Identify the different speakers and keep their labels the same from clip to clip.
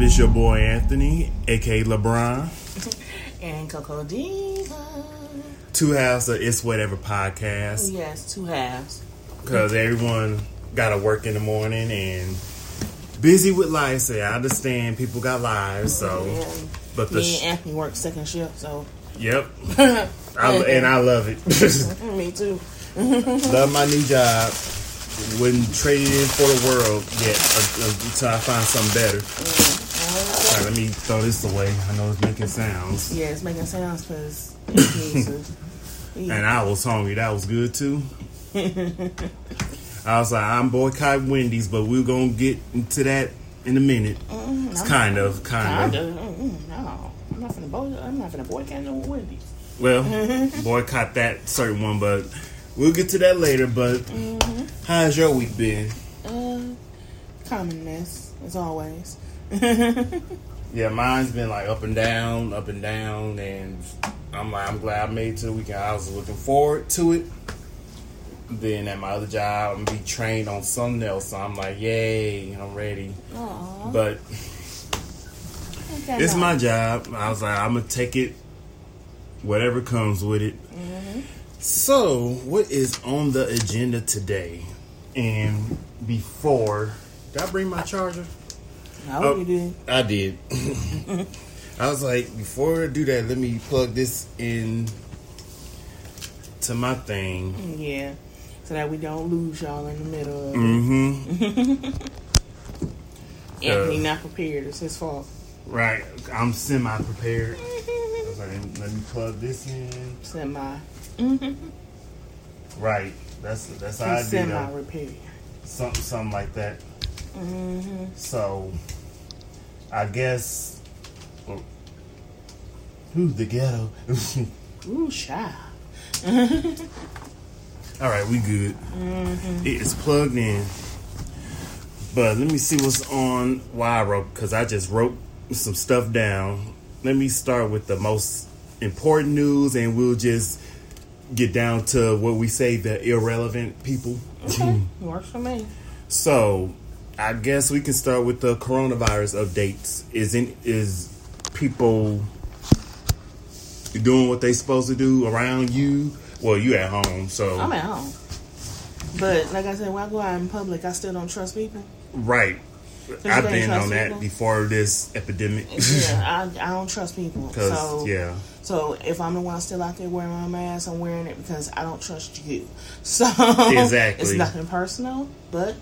Speaker 1: up? It's your boy Anthony, aka LeBron.
Speaker 2: and Coco Diva.
Speaker 1: Two halves of It's Whatever podcast.
Speaker 2: Yes, two halves.
Speaker 1: Because everyone got to work in the morning and busy with life. So I understand people got lives. So,
Speaker 2: And
Speaker 1: but the
Speaker 2: me and Anthony work second shift, so
Speaker 1: yep, I, and I love it.
Speaker 2: me too.
Speaker 1: love my new job. Wouldn't trade it in for the world yet uh, uh, until I find something better. Right, let me throw this away. I know it's making sounds.
Speaker 2: Yeah, it's making sounds because.
Speaker 1: And I was hungry. That was good too. I was like, I'm boycott Wendy's, but we're gonna get into that in a minute. It's kind of, kind
Speaker 2: Kinda.
Speaker 1: of.
Speaker 2: Mm, No, I'm not finna boy. I'm not finna boycott no Wendy's.
Speaker 1: Well, boycott that certain one, but we'll get to that later. But how's your week been?
Speaker 2: Uh, common mess as always.
Speaker 1: Yeah, mine's been like up and down, up and down, and I'm like, I'm glad I made it to the weekend. I was looking forward to it. Then at my other job, I'm gonna be trained on something else, so I'm like, yay, I'm ready.
Speaker 2: Aw,
Speaker 1: But it's my job. I was like, I'm gonna take it, whatever comes with it. Mm-hmm. So, what is on the agenda today? And before, did I bring my charger?
Speaker 2: I hope
Speaker 1: Oh.
Speaker 2: you did.
Speaker 1: I did. I was like, before I do that, let me plug this in to my thing.
Speaker 2: Yeah, so that we don't lose y'all in the middle. Of it.
Speaker 1: Mm-hmm.
Speaker 2: Anthony
Speaker 1: Uh,
Speaker 2: not prepared. It's his fault.
Speaker 1: Right. I'm semi prepared. I was like, let me plug this in.
Speaker 2: Semi.
Speaker 1: Right. That's that's how I did
Speaker 2: semi repair.
Speaker 1: Something something like that.
Speaker 2: Mm-hmm.
Speaker 1: So, I guess. well, Who's the ghetto?
Speaker 2: Ooh, shy.
Speaker 1: All right, we good.
Speaker 2: Mm-hmm.
Speaker 1: It is plugged in. But let me see what's on why I wrote because I just wrote some stuff down. Let me start with the most important news, and we'll just get down to what we say the irrelevant people.
Speaker 2: Okay, works for me.
Speaker 1: So, I guess we can start with the coronavirus updates. Is in is people doing what they supposed to do around you? Well, you at home, so
Speaker 2: I'm at home. But like I said, when I go out in public, I still don't trust people.
Speaker 1: Right. I've been on that
Speaker 2: people?
Speaker 1: before this epidemic.
Speaker 2: Yeah, I, I don't trust people. So
Speaker 1: yeah.
Speaker 2: So if I'm the one still out there wearing my mask, I'm wearing it because I don't trust you. So
Speaker 1: Exactly.
Speaker 2: it's nothing personal, but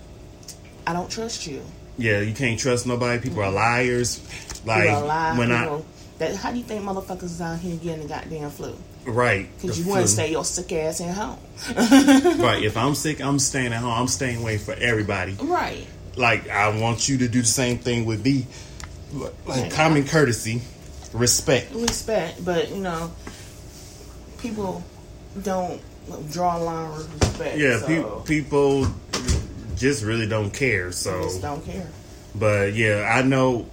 Speaker 2: I don't trust you.
Speaker 1: Yeah, you can't trust nobody. People are liars. Like,
Speaker 2: People are lying.
Speaker 1: when
Speaker 2: people, that, how do you think motherfuckers is out here getting the goddamn flu?
Speaker 1: Right.
Speaker 2: Because you want to stay your sick ass at home.
Speaker 1: Right. If I'm sick, I'm staying at home. I'm staying away for everybody.
Speaker 2: Right.
Speaker 1: Like, I want you to do the same thing with me. Like,
Speaker 2: Right.
Speaker 1: common courtesy, respect.
Speaker 2: Respect, but you know, people don't draw a line with respect.
Speaker 1: Yeah,
Speaker 2: so
Speaker 1: pe- people just really don't care. So,
Speaker 2: just don't care.
Speaker 1: But yeah, I know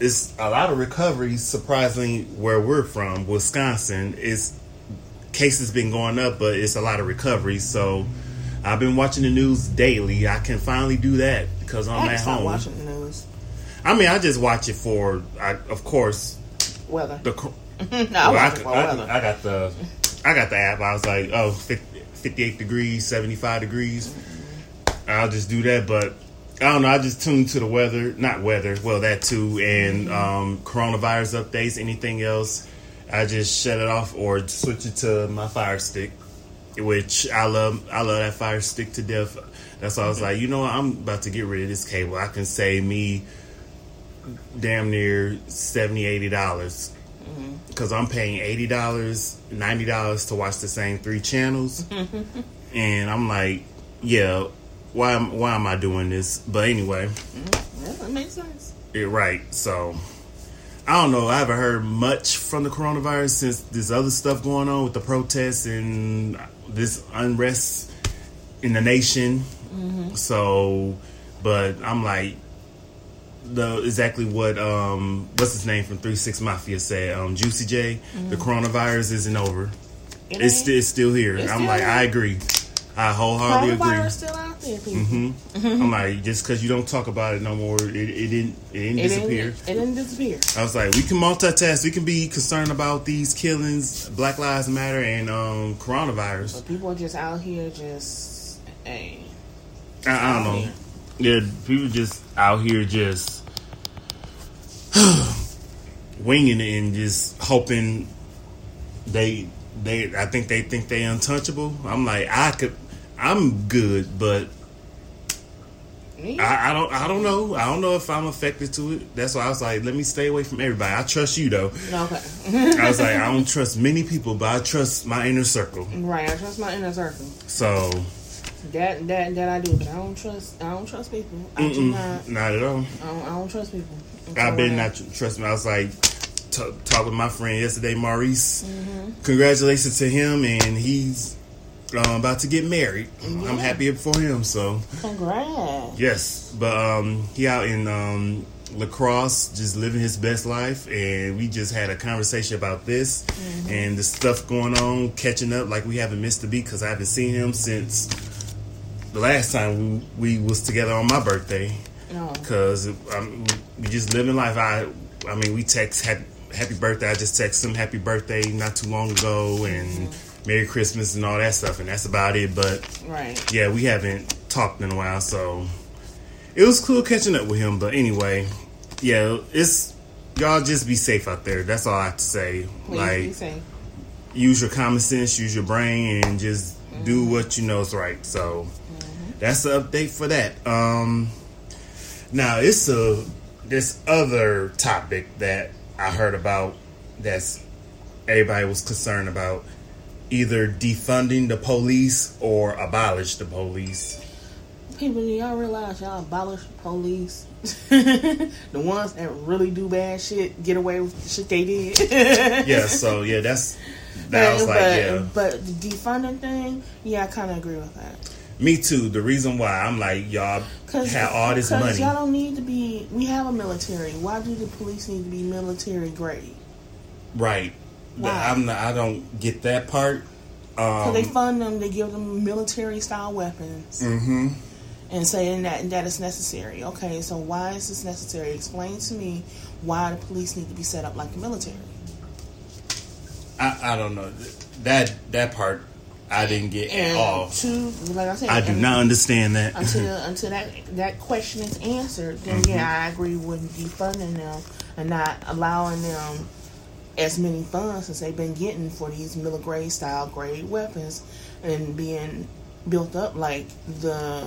Speaker 1: it's a lot of recovery. Surprisingly, where we're from, Wisconsin, is cases been going up, but it's a lot of recovery. So I've been watching the news daily. I can finally do that because I'm
Speaker 2: I
Speaker 1: at home.
Speaker 2: watching the news.
Speaker 1: I mean, I just watch it for, I, of course,
Speaker 2: Weather.
Speaker 1: the.
Speaker 2: no, I
Speaker 1: well, I, I- I got the, I got the app. I was like, oh, 50, 58 degrees, 75 degrees. I'll just do that, but I don't know. I just tune to the weather, not weather, well that too, and mm-hmm. um, coronavirus updates. Anything else, I just shut it off or switch it to my Fire Stick, which I love. I love that Fire Stick to death. That's why I was mm-hmm. like, you know, what? I'm about to get rid of this cable. I can save me damn near 70 dollars mm-hmm. because I'm paying eighty dollars, ninety dollars to watch the same three channels, and I'm like, yeah, why am why am I doing this? But anyway,
Speaker 2: Yeah, that makes sense.
Speaker 1: it right. So I don't know. I haven't heard much from the coronavirus since this other stuff going on with the protests and this unrest in the nation. So, but I'm like. The exactly what um what's his name from Three Six Mafia said um Juicy J the coronavirus isn't over
Speaker 2: It
Speaker 1: it's, sti- it's still here.
Speaker 2: It's
Speaker 1: I'm
Speaker 2: still
Speaker 1: like,
Speaker 2: here.
Speaker 1: I agree. I wholeheartedly agree.
Speaker 2: Coronavirus still out there, people.
Speaker 1: hmm I'm like, just because you don't talk about it no more, it, it didn't it didn't
Speaker 2: It
Speaker 1: disappear.
Speaker 2: didn't, it didn't disappear.
Speaker 1: I was like, we can multitask. We can be concerned about these killings, Black Lives Matter, and um, coronavirus.
Speaker 2: But people are just out here just, hey.
Speaker 1: I, I don't know. Yeah, people just out here just winging it and just hoping they they. I think they think they untouchable. I'm like, I could. I'm good, but I, I don't. I don't know. I don't know if I'm affected to it. That's why I was like, let me stay away from everybody. I trust you though.
Speaker 2: Okay.
Speaker 1: I was like, I don't trust many people, but I trust my inner circle.
Speaker 2: right, I trust my inner circle.
Speaker 1: So
Speaker 2: That that that I do, but I don't trust. I don't trust people. I do not.
Speaker 1: not at all.
Speaker 2: I don't, I don't trust people.
Speaker 1: I better not tr- trust me. I was like, t- talk with my friend yesterday, Maurice.
Speaker 2: Mm-hmm.
Speaker 1: Congratulations to him, and he's um, about to get married. I'm happy for him. So
Speaker 2: Congrats.
Speaker 1: yes, but um, he out in um, La Crosse, just living his best life, and we just had a conversation about this
Speaker 2: Mm-hmm.
Speaker 1: and the stuff going on, catching up like we haven't missed a beat because I haven't seen him since the last time we, we was together on my birthday
Speaker 2: No.
Speaker 1: because um, we just living life. I I mean, we text happy, happy birthday. I just text him happy birthday not too long ago and Merry Christmas and all that stuff, and that's about it. But
Speaker 2: Right.
Speaker 1: yeah, we haven't talked in a while, so it was cool catching up with him. But anyway, yeah, it's y'all just be safe out there. That's all I have to say.
Speaker 2: Please
Speaker 1: like, use your common sense, use your brain, and just do what you know is right. So that's the update for that. Um, now it's a this other topic that I heard about that's everybody was concerned about either defunding the police or abolish the police.
Speaker 2: People, do y'all realize y'all abolish the police? the ones that really do bad shit get away with the shit they did.
Speaker 1: Yeah, so yeah, that's that was like
Speaker 2: but,
Speaker 1: yeah.
Speaker 2: but the defunding thing, yeah, I kind of agree with that.
Speaker 1: Me too. The reason why I'm like y'all
Speaker 2: Cause,
Speaker 1: have all this money.
Speaker 2: y'all don't need to be. We have a military. Why do the police need to be military grade?
Speaker 1: Right.
Speaker 2: Why?
Speaker 1: I'm not, I don't get that part.
Speaker 2: Because
Speaker 1: Um,
Speaker 2: they fund them, they give them military style weapons,
Speaker 1: hmm
Speaker 2: and saying that that is necessary. Okay, so why is this necessary? Explain to me why the police need to be set up like the military.
Speaker 1: I, I don't know that that part. I didn't get at all.
Speaker 2: two, like I said,
Speaker 1: I do not understand that.
Speaker 2: until until that that question is answered. Then
Speaker 1: Mm-hmm.
Speaker 2: yeah, I agree with defunding them and not allowing them as many funds as they've been getting for these military style grade weapons and being built up like the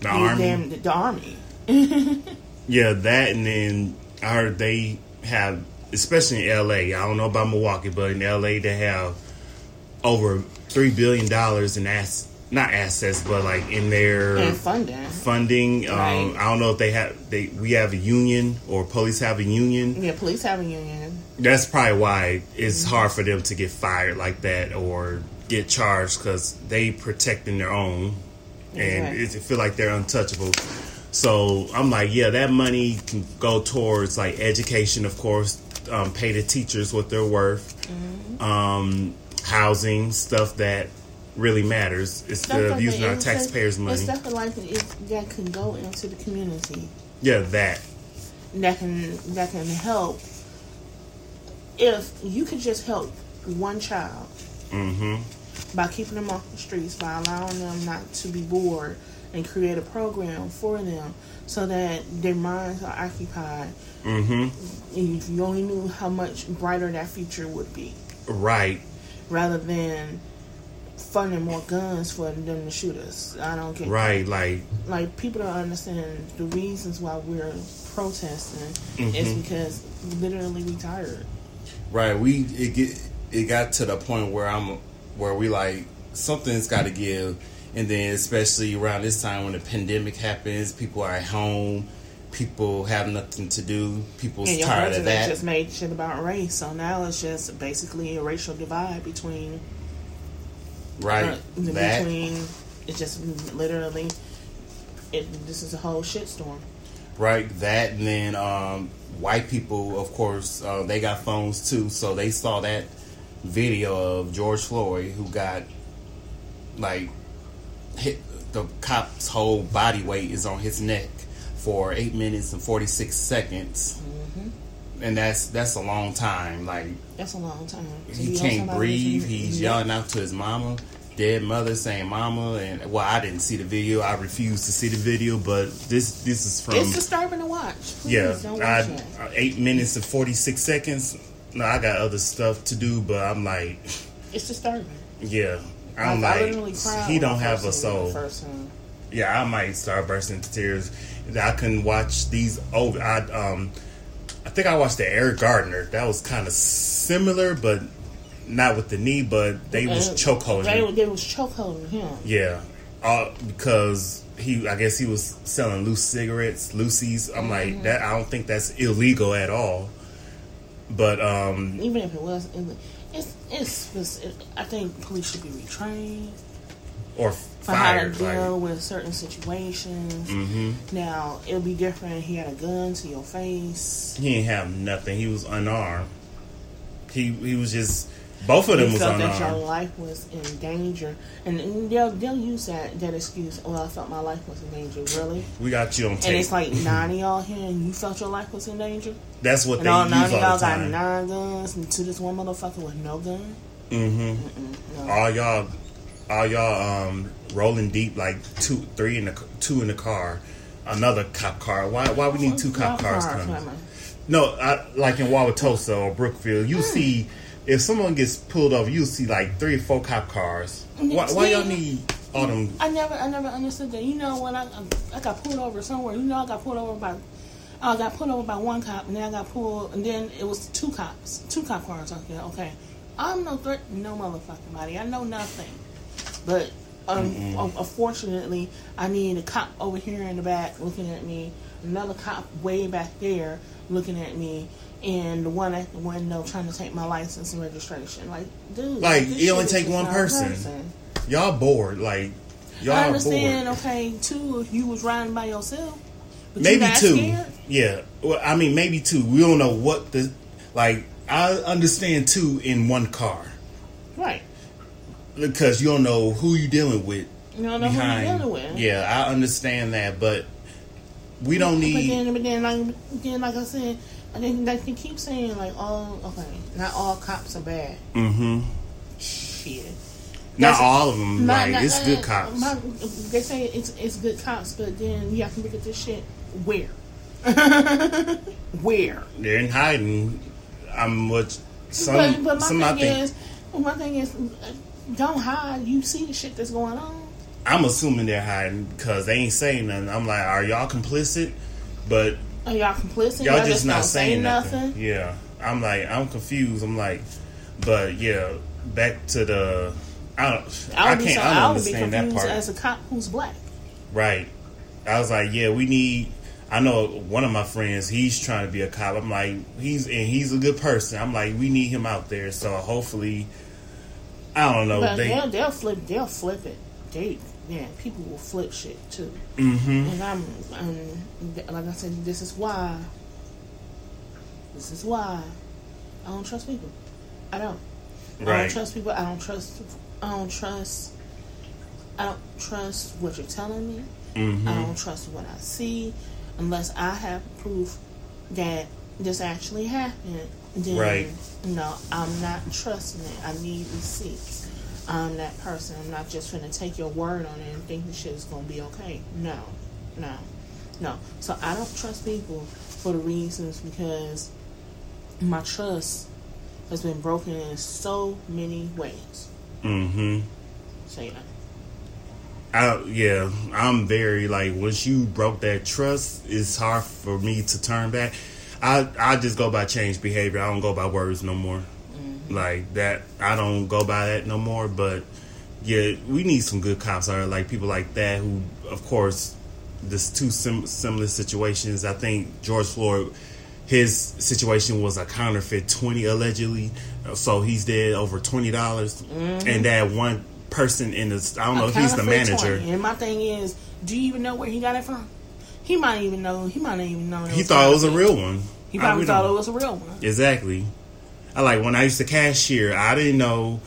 Speaker 1: the army.
Speaker 2: damn- the, the army.
Speaker 1: Yeah, that and then I heard they have, especially in L.A. I don't know about Milwaukee, but in L.A. they have over three billion dollars in assets. not assets, but like in their
Speaker 2: and funding.
Speaker 1: funding. Um,
Speaker 2: Right.
Speaker 1: I don't know if they have they we have a union or police have a union.
Speaker 2: Yeah, police have a union.
Speaker 1: That's probably why it's hard for them to get fired like that or get charged because they protecting their own and
Speaker 2: Right.
Speaker 1: it, it feel like they're untouchable. So I'm like, yeah, that money can go towards like education, of course, um, pay the teachers what they're worth,
Speaker 2: Mm-hmm.
Speaker 1: um, housing, stuff that really matters instead of
Speaker 2: like
Speaker 1: using our taxpayers' money.
Speaker 2: Stuff that that can go into the community.
Speaker 1: Yeah, that.
Speaker 2: that can that can help if you could just help one child
Speaker 1: hmm
Speaker 2: by keeping them off the streets by allowing them not to be bored and create a program for them so that their minds are occupied
Speaker 1: hmm
Speaker 2: if you only knew how much brighter that future would be
Speaker 1: Right.
Speaker 2: rather than funding more guns for them to shoot us i don't get
Speaker 1: Right. Like,
Speaker 2: like people don't understand the reasons why we're protesting is
Speaker 1: Mhm.
Speaker 2: because literally we tired
Speaker 1: Right. We it get it got to the point where I'm where we like something's got to give, and then especially around this time when the pandemic happens, people are at home, people have nothing to do, people's
Speaker 2: And
Speaker 1: tired of that.
Speaker 2: just made shit about race, so now it's just basically a racial divide between
Speaker 1: right.
Speaker 2: uh,
Speaker 1: that.
Speaker 2: between it's just literally it. This is a whole shitstorm.
Speaker 1: Right. That and then um, white people, of course, uh, they got phones too, so they saw that video of George Floyd who got like
Speaker 3: hit, the cop's whole body weight is on his neck for eight minutes and forty six seconds, and that's that's a long time. Like
Speaker 2: That's a long time. To
Speaker 3: he can't breathe. He's yelling out to his mama, dead mother, saying "mama." And well, I didn't see the video. I refused to see the video. But this this is from
Speaker 2: It's disturbing to watch. Please
Speaker 1: yeah,
Speaker 2: don't
Speaker 1: I, uh, eight minutes and forty six seconds. No, I got other stuff to do, but I'm like,
Speaker 2: It's disturbing.
Speaker 1: yeah, I'm
Speaker 2: Like,
Speaker 1: like, he don't have a
Speaker 2: first seen it the
Speaker 1: soul. Yeah, I might start bursting into tears. I couldn't watch these over. I um, I think I watched the Eric Gardner. That was kind of similar, but not with the knee. But they was choke holding.
Speaker 2: They, they was choke holding him.
Speaker 1: Yeah, uh, because he, I guess he was selling loose cigarettes, loosies. I'm
Speaker 2: Mm-hmm.
Speaker 1: like that. I don't think that's illegal at all. But um,
Speaker 2: Even if it was, it, it's it's. specific. I think police should be retrained
Speaker 1: or
Speaker 2: for how to deal
Speaker 1: Like,
Speaker 2: with certain situations.
Speaker 1: hmm
Speaker 2: Now it'll be different. He had a gun to your face.
Speaker 1: He didn't have nothing. He was unarmed. He he was just both of them
Speaker 2: You
Speaker 1: was
Speaker 2: felt that your life was in danger, and, they'll they'll use that that excuse. Well, I felt my life was in danger. Really,
Speaker 1: We got you on tape.
Speaker 2: and it's like nine of y'all here, and you felt your life was in danger,
Speaker 1: That's what
Speaker 2: and
Speaker 1: they
Speaker 2: all
Speaker 1: use
Speaker 2: nine of
Speaker 1: all
Speaker 2: y'all got nine guns, and to this one motherfucker with no gun.
Speaker 1: Mm-hmm.
Speaker 2: No.
Speaker 1: All y'all, all y'all, um, rolling deep like two, three in the two in the car. Another cop car. Why? Why we need two cop cars
Speaker 2: Car,
Speaker 1: coming? No, I, like in Wauwatosa or Brookfield, you see if someone gets pulled over, you see like three or four cop cars. Why, why y'all need all them?
Speaker 2: I never, I never understood that. You know, when I, I got pulled over somewhere, you know, I got pulled over by, I got pulled over by one cop, and then I got pulled, and then it was two cops, two cop cars there. Okay, I'm no threat, no motherfucking body. I know nothing, but um, un- unfortunately, I need a cop over here in the back looking at me, another cop way back there looking at me. And the one at the window trying to take my license and registration. Like, dude.
Speaker 1: Like, it only take one
Speaker 2: not
Speaker 1: person. Y'all bored? Like y'all
Speaker 2: I understand,
Speaker 1: bored?
Speaker 2: okay, two, if you was riding by yourself. But
Speaker 1: Maybe
Speaker 2: you
Speaker 1: two.
Speaker 2: Scared?
Speaker 1: Yeah. Well, I mean, maybe two. We don't know what the like. I understand two in one car
Speaker 2: Right.
Speaker 1: because you don't know who you dealing with
Speaker 2: You don't know
Speaker 1: behind.
Speaker 2: who you're dealing with.
Speaker 1: Yeah, I understand that, but we don't
Speaker 2: But
Speaker 1: need.
Speaker 2: then, but then, like, then, like I said, I think like they keep saying, like, all, okay, not all cops are bad.
Speaker 1: Mm-hmm.
Speaker 2: Shit.
Speaker 1: Not
Speaker 2: That's-
Speaker 1: all of them.
Speaker 2: Not-
Speaker 1: like
Speaker 2: not-
Speaker 1: it's
Speaker 2: uh,
Speaker 1: good cops.
Speaker 2: my- they say it's it's good cops, but then you have to look at this shit. Where? Where?
Speaker 1: They're in hiding. I'm what some
Speaker 2: but but my
Speaker 1: some I
Speaker 2: thing
Speaker 1: think.
Speaker 2: is, my thing is, uh, don't hide. You see the shit that's going on.
Speaker 1: I'm assuming they're hiding because they ain't saying nothing. I'm like, are y'all complicit? But
Speaker 2: Are y'all complicit?
Speaker 1: y'all just not
Speaker 2: don't say
Speaker 1: saying nothing. Yeah, I'm like, I'm confused. I'm like, but yeah, back to the. I don't. I,
Speaker 2: I
Speaker 1: can't.
Speaker 2: so,
Speaker 1: I don't
Speaker 2: I would be
Speaker 1: understand that
Speaker 2: confused
Speaker 1: part.
Speaker 2: as a cop who's black.
Speaker 1: Right. I was like, yeah, we need. I know one of my friends. He's trying to be a cop. I'm like, he's and he's a good person. I'm like, we need him out there. So hopefully, I don't know.
Speaker 2: But
Speaker 1: they.
Speaker 2: they'll they'll flip they'll flip it. They yeah, people will flip shit too.
Speaker 1: hmm
Speaker 2: And I'm, I'm like I said, this is why. This is why I don't trust people. I don't. I don't
Speaker 1: Right.
Speaker 2: trust people. I don't trust. I don't trust. I don't trust what you're telling me.
Speaker 1: hmm
Speaker 2: I don't trust what I see unless I have proof that this actually happened. Then,
Speaker 1: Right.
Speaker 2: No, I'm not trusting it. I need receipts. I'm that person. I'm not just gonna take your word on it and think the shit is gonna be okay. No, no, no. So I don't trust people for the reasons because my trust has been broken in so many ways.
Speaker 1: Mm-hmm.
Speaker 2: So yeah.
Speaker 1: I, yeah, I'm very like once you broke that trust, it's hard for me to turn back. I I just go by change behavior. I don't go by words no more. Like that, I don't go by that no more. But yeah, we need some good cops out there, like people like that. Who, of course, there's two sim- similar situations. I think George Floyd, his situation was a counterfeit twenty allegedly, uh, so he's dead over twenty dollars, mm-hmm. and that one person in the I don't know if he's the manager.
Speaker 2: 20. And my thing is, do you even know where he got it from? He might even know. He might not even know.
Speaker 1: He thought it was a real one.
Speaker 2: He probably thought
Speaker 1: don't-
Speaker 2: it was a real one.
Speaker 1: Exactly. I like when I used to cashier. I didn't know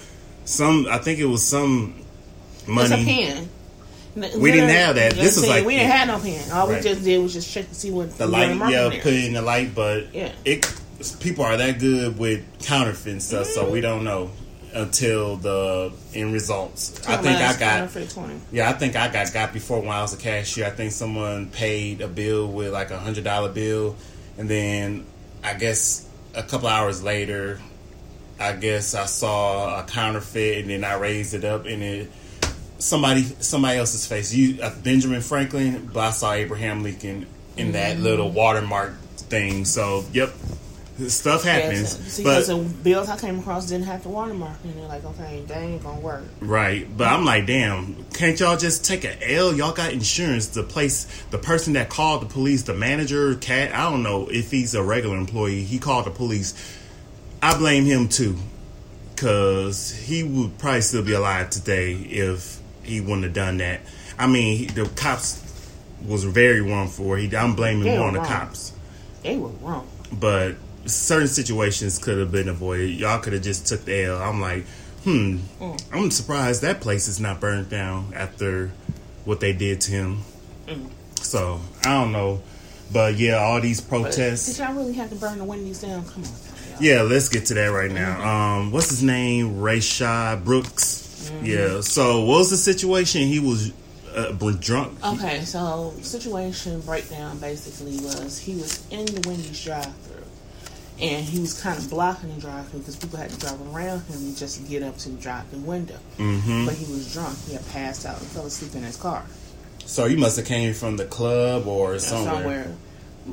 Speaker 1: some. I think it was some
Speaker 2: It's a
Speaker 1: money.
Speaker 2: pen.
Speaker 1: We didn't have that. This is like
Speaker 2: we didn't have no pen. All
Speaker 1: Right.
Speaker 2: we just did was just check to see what
Speaker 1: the light, yeah,
Speaker 2: there.
Speaker 1: put in the light, but
Speaker 2: Yeah.
Speaker 1: it people are that good with counterfeit stuff, so mm-hmm. we don't know until the end results. I think I got yeah, I think I got got before when I was a cashier. I think someone paid a bill with like a hundred dollar bill, and then I guess a couple hours later, I guess I saw a counterfeit, and then I raised it up, and it somebody somebody else's face. You uh, Benjamin Franklin, but I saw Abraham Lincoln in that little watermark thing. So yep, stuff happens.
Speaker 2: Yes, see,
Speaker 1: but
Speaker 2: bills I came across didn't have the watermark, and they're like, okay, that ain't gonna work.
Speaker 1: Right, but I'm like, damn, can't y'all just take a L? Y'all got insurance. The place, the person that called the police, the manager, cat, I don't know if he's a regular employee. He called the police. I blame him too, cause he would probably still be alive today if he wouldn't have done that. I mean, the cops was very wrong for. He, I'm blaming more on the
Speaker 2: wrong.
Speaker 1: cops,
Speaker 2: They were wrong.
Speaker 1: but certain situations could have been avoided. Y'all could have just took the L. I'm like, hmm, I'm surprised that place is not burned down after what they did to him. So I don't know, but yeah, all these
Speaker 2: But
Speaker 1: protests.
Speaker 2: did y'all really have to burn the Wendy's down? Come on, y'all.
Speaker 1: Yeah, let's get to that right now. Um, what's his name? Rayshard Brooks. Yeah. So what was the situation? He was uh, drunk.
Speaker 2: Okay, so situation breakdown basically was he was in the Wendy's drive-through, and he was kind of blocking the drive-through because people had to drive around him just to get up to the drive-through window.
Speaker 1: hmm
Speaker 2: But he was drunk. He had passed out and fell asleep in his car
Speaker 1: So you must have came from the club or somewhere.
Speaker 2: somewhere.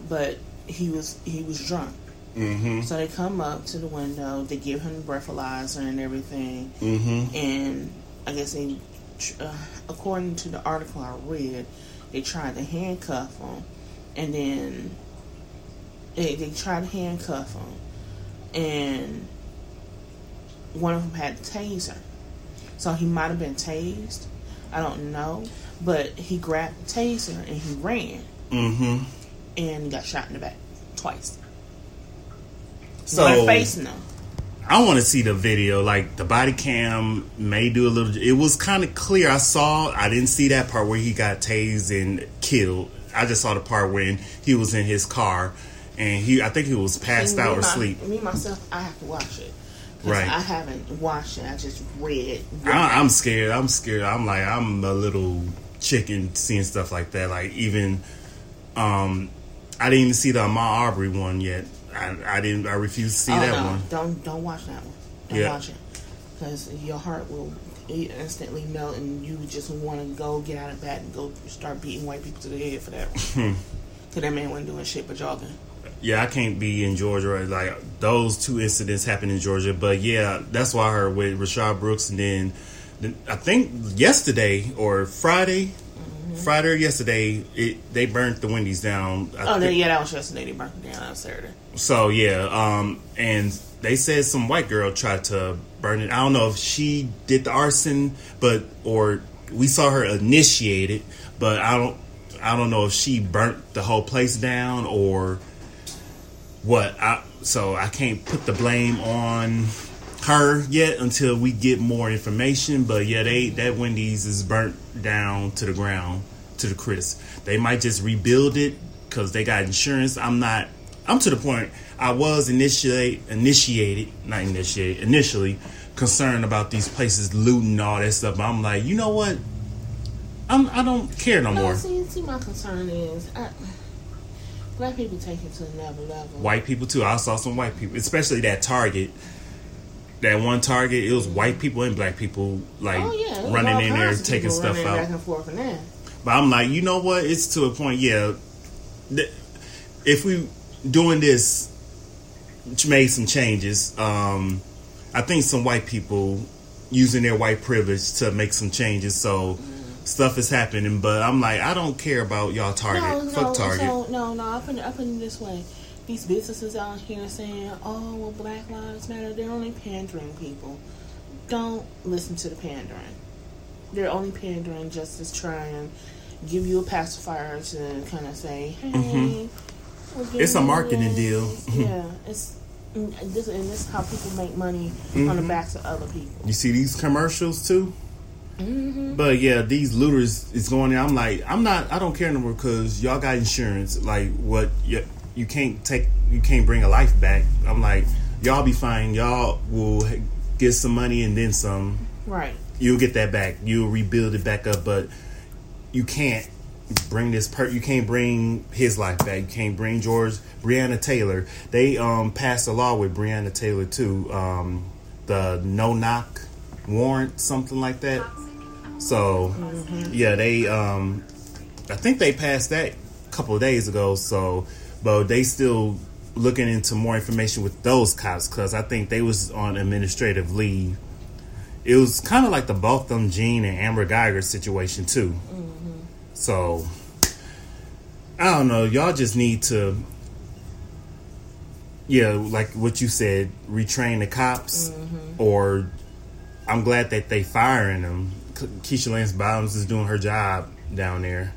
Speaker 2: But he was he was drunk.
Speaker 1: hmm
Speaker 2: So they come up to the window. They give him the breathalyzer and everything.
Speaker 1: hmm
Speaker 2: and I guess they, uh, according to the article I read, they tried to handcuff him, and then they, they tried to handcuff him, and one of them had a taser, so he might have been tased. I don't know, but he grabbed the taser and he ran
Speaker 1: hmm
Speaker 2: and got shot in the back twice.
Speaker 1: So
Speaker 2: One facing him.
Speaker 1: I want to see the video. Like the body cam may do a little. It was kind of clear. I saw. I didn't see that part where he got tased and killed. I just saw the part when he was in his car and he. I think he was passed out or
Speaker 2: my-
Speaker 1: asleep.
Speaker 2: Me myself, I have to watch it.
Speaker 1: Right.
Speaker 2: I haven't watched it. I just read.
Speaker 1: I, I'm scared. I'm scared. I'm like I'm a little chicken seeing stuff like that. Like even, um, I didn't even see the Ahmaud Arbery one yet. I, I didn't. I refuse to see
Speaker 2: oh,
Speaker 1: that
Speaker 2: no.
Speaker 1: one.
Speaker 2: Don't don't watch that one. Don't
Speaker 1: Yeah.
Speaker 2: watch it because your heart will instantly melt, and you just want to go get out of bed and go start beating white people to the head for that
Speaker 1: Hmm.
Speaker 2: Because that man wasn't doing shit but jogging.
Speaker 1: Yeah, I can't be in Georgia. Right? Like those two incidents happened in Georgia, but yeah, that's why I heard with Rashad Brooks, and then, then I think yesterday or Friday, Friday or yesterday, it they burnt the Wendy's down. I
Speaker 2: Oh, no, yeah, that was yesterday. They burnt it down on Saturday.
Speaker 1: So yeah, um, and they said some white girl tried to burn it. I don't know if she did the arson, but or we saw her initiate it, but I don't. I don't know if she burnt the whole place down or what. I, so I can't put the blame on her yet until we get more information. But yeah, they that Wendy's is burnt down to the ground to the crisp. They might just rebuild it because they got insurance. I'm not. I'm to the point. I was initiate initiated, not initiate initially concerned about these places looting all that stuff. But I'm like, you know what? I'm. I don't care no
Speaker 2: No,
Speaker 1: more.
Speaker 2: see, see, my concern is I, black people take it to another level.
Speaker 1: white people too. I saw some white people, especially that Target. That one Target, it was white people and black people like
Speaker 2: Oh yeah,
Speaker 1: running in there taking stuff out.
Speaker 2: back and forth and that.
Speaker 1: But I'm like, you know what? It's to a point. Yeah, th- if we doing this, made some changes. Um, I think some white people using their white privilege to make some changes. So stuff is happening. But I'm like, I don't care about y'all Target.
Speaker 2: No, no,
Speaker 1: Fuck Target.
Speaker 2: So, no, no. I put it, I put it this way: these businesses out here saying, "Oh, well, Black Lives Matter," they're only pandering people. Don't listen to the pandering. They're only pandering just to try and give you a pacifier to kind of say, "Hey,
Speaker 1: Mm-hmm. It's a marketing
Speaker 2: this."
Speaker 1: deal.
Speaker 2: yeah, it's and this and this is how people make money on
Speaker 1: Mm-hmm.
Speaker 2: the backs of other people.
Speaker 1: you see these commercials too. But yeah, these looters is going there. I'm like, I'm not. I don't care no more because y'all got insurance. Like, what? You, you can't take. You can't bring a life back. I'm like, y'all be fine. Y'all will get some money and then some.
Speaker 2: Right.
Speaker 1: You'll get that back. You'll rebuild it back up. But you can't bring this per. You can't bring his life back. You can't bring George Breonna Taylor. They um passed a law with Breonna Taylor too. Um, the no knock warrant, something like that. So yeah, they um I think they passed that a couple of days ago. So, but they still looking into more information with those cops because I think they was on administrative leave. It was kind of like the Botham Jean and Amber Guyger situation too. So I don't know. Y'all just need to, yeah, like what you said, retrain the cops, or I'm glad that they firing them. Keisha Lance Bottoms is doing her job down there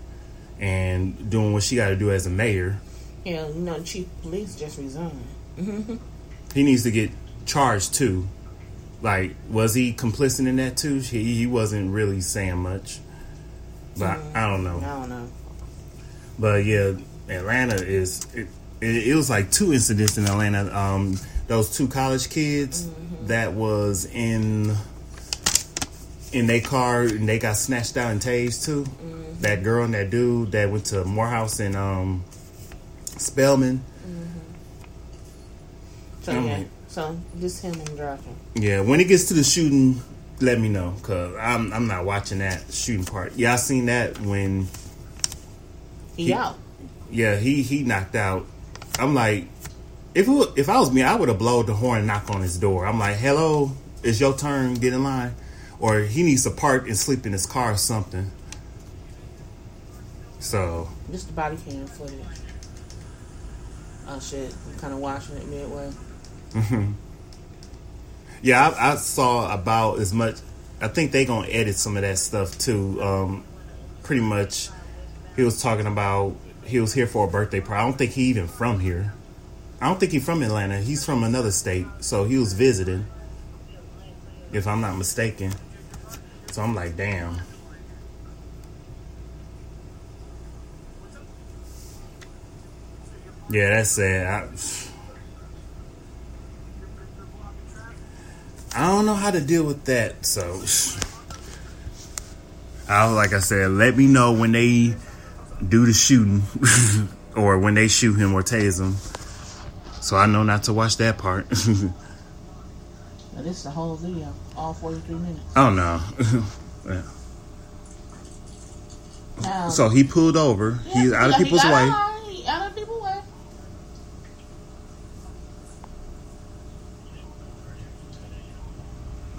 Speaker 1: and doing what she got to do as a mayor.
Speaker 2: Yeah, you know, chief police just resigned.
Speaker 1: He needs to get charged too. Like, was he complicit in that too? He, he wasn't really saying much, but I don't know.
Speaker 2: I don't know.
Speaker 1: But yeah, Atlanta is. It, it, it was like two incidents in Atlanta. Um, those two college kids that was in in their car and they got snatched out and tased too. That girl and that dude that went to Morehouse and um, Spelman.
Speaker 2: So
Speaker 1: I'm
Speaker 2: yeah,
Speaker 1: like-
Speaker 2: so just him and driving.
Speaker 1: Yeah, when it gets to the shooting, let me know because I'm I'm not watching that shooting part. Yeah, I seen that when
Speaker 2: He,
Speaker 1: He-
Speaker 2: out.
Speaker 1: yeah he he knocked out. I'm like, if it, if I was me, I would have blowed the horn and knock on his door. I'm like, hello, it's your turn, get in line, or he needs to park and sleep in his car or something. So
Speaker 2: Just the body cam footage. Oh shit! I'm kind of watching it midway. Mhm.
Speaker 1: yeah, I, I saw about as much. I think they gonna edit some of that stuff too. Um, pretty much, he was talking about he was here for a birthday party. I don't think he even from here. I don't think he's from Atlanta. He's from another state, so he was visiting. If I'm not mistaken. So I'm like, damn. Yeah, that's sad. I, I don't know how to deal with that. So, I like I said, let me know when they do the shooting, or when they shoot him or tase him, so I know not to watch that part.
Speaker 2: Now this is the whole video, all 43 minutes.
Speaker 1: oh no. Yeah.
Speaker 2: Now,
Speaker 1: So he pulled over.
Speaker 2: yeah,
Speaker 1: He's out of
Speaker 2: he
Speaker 1: people's way.
Speaker 2: out, he out of people's way.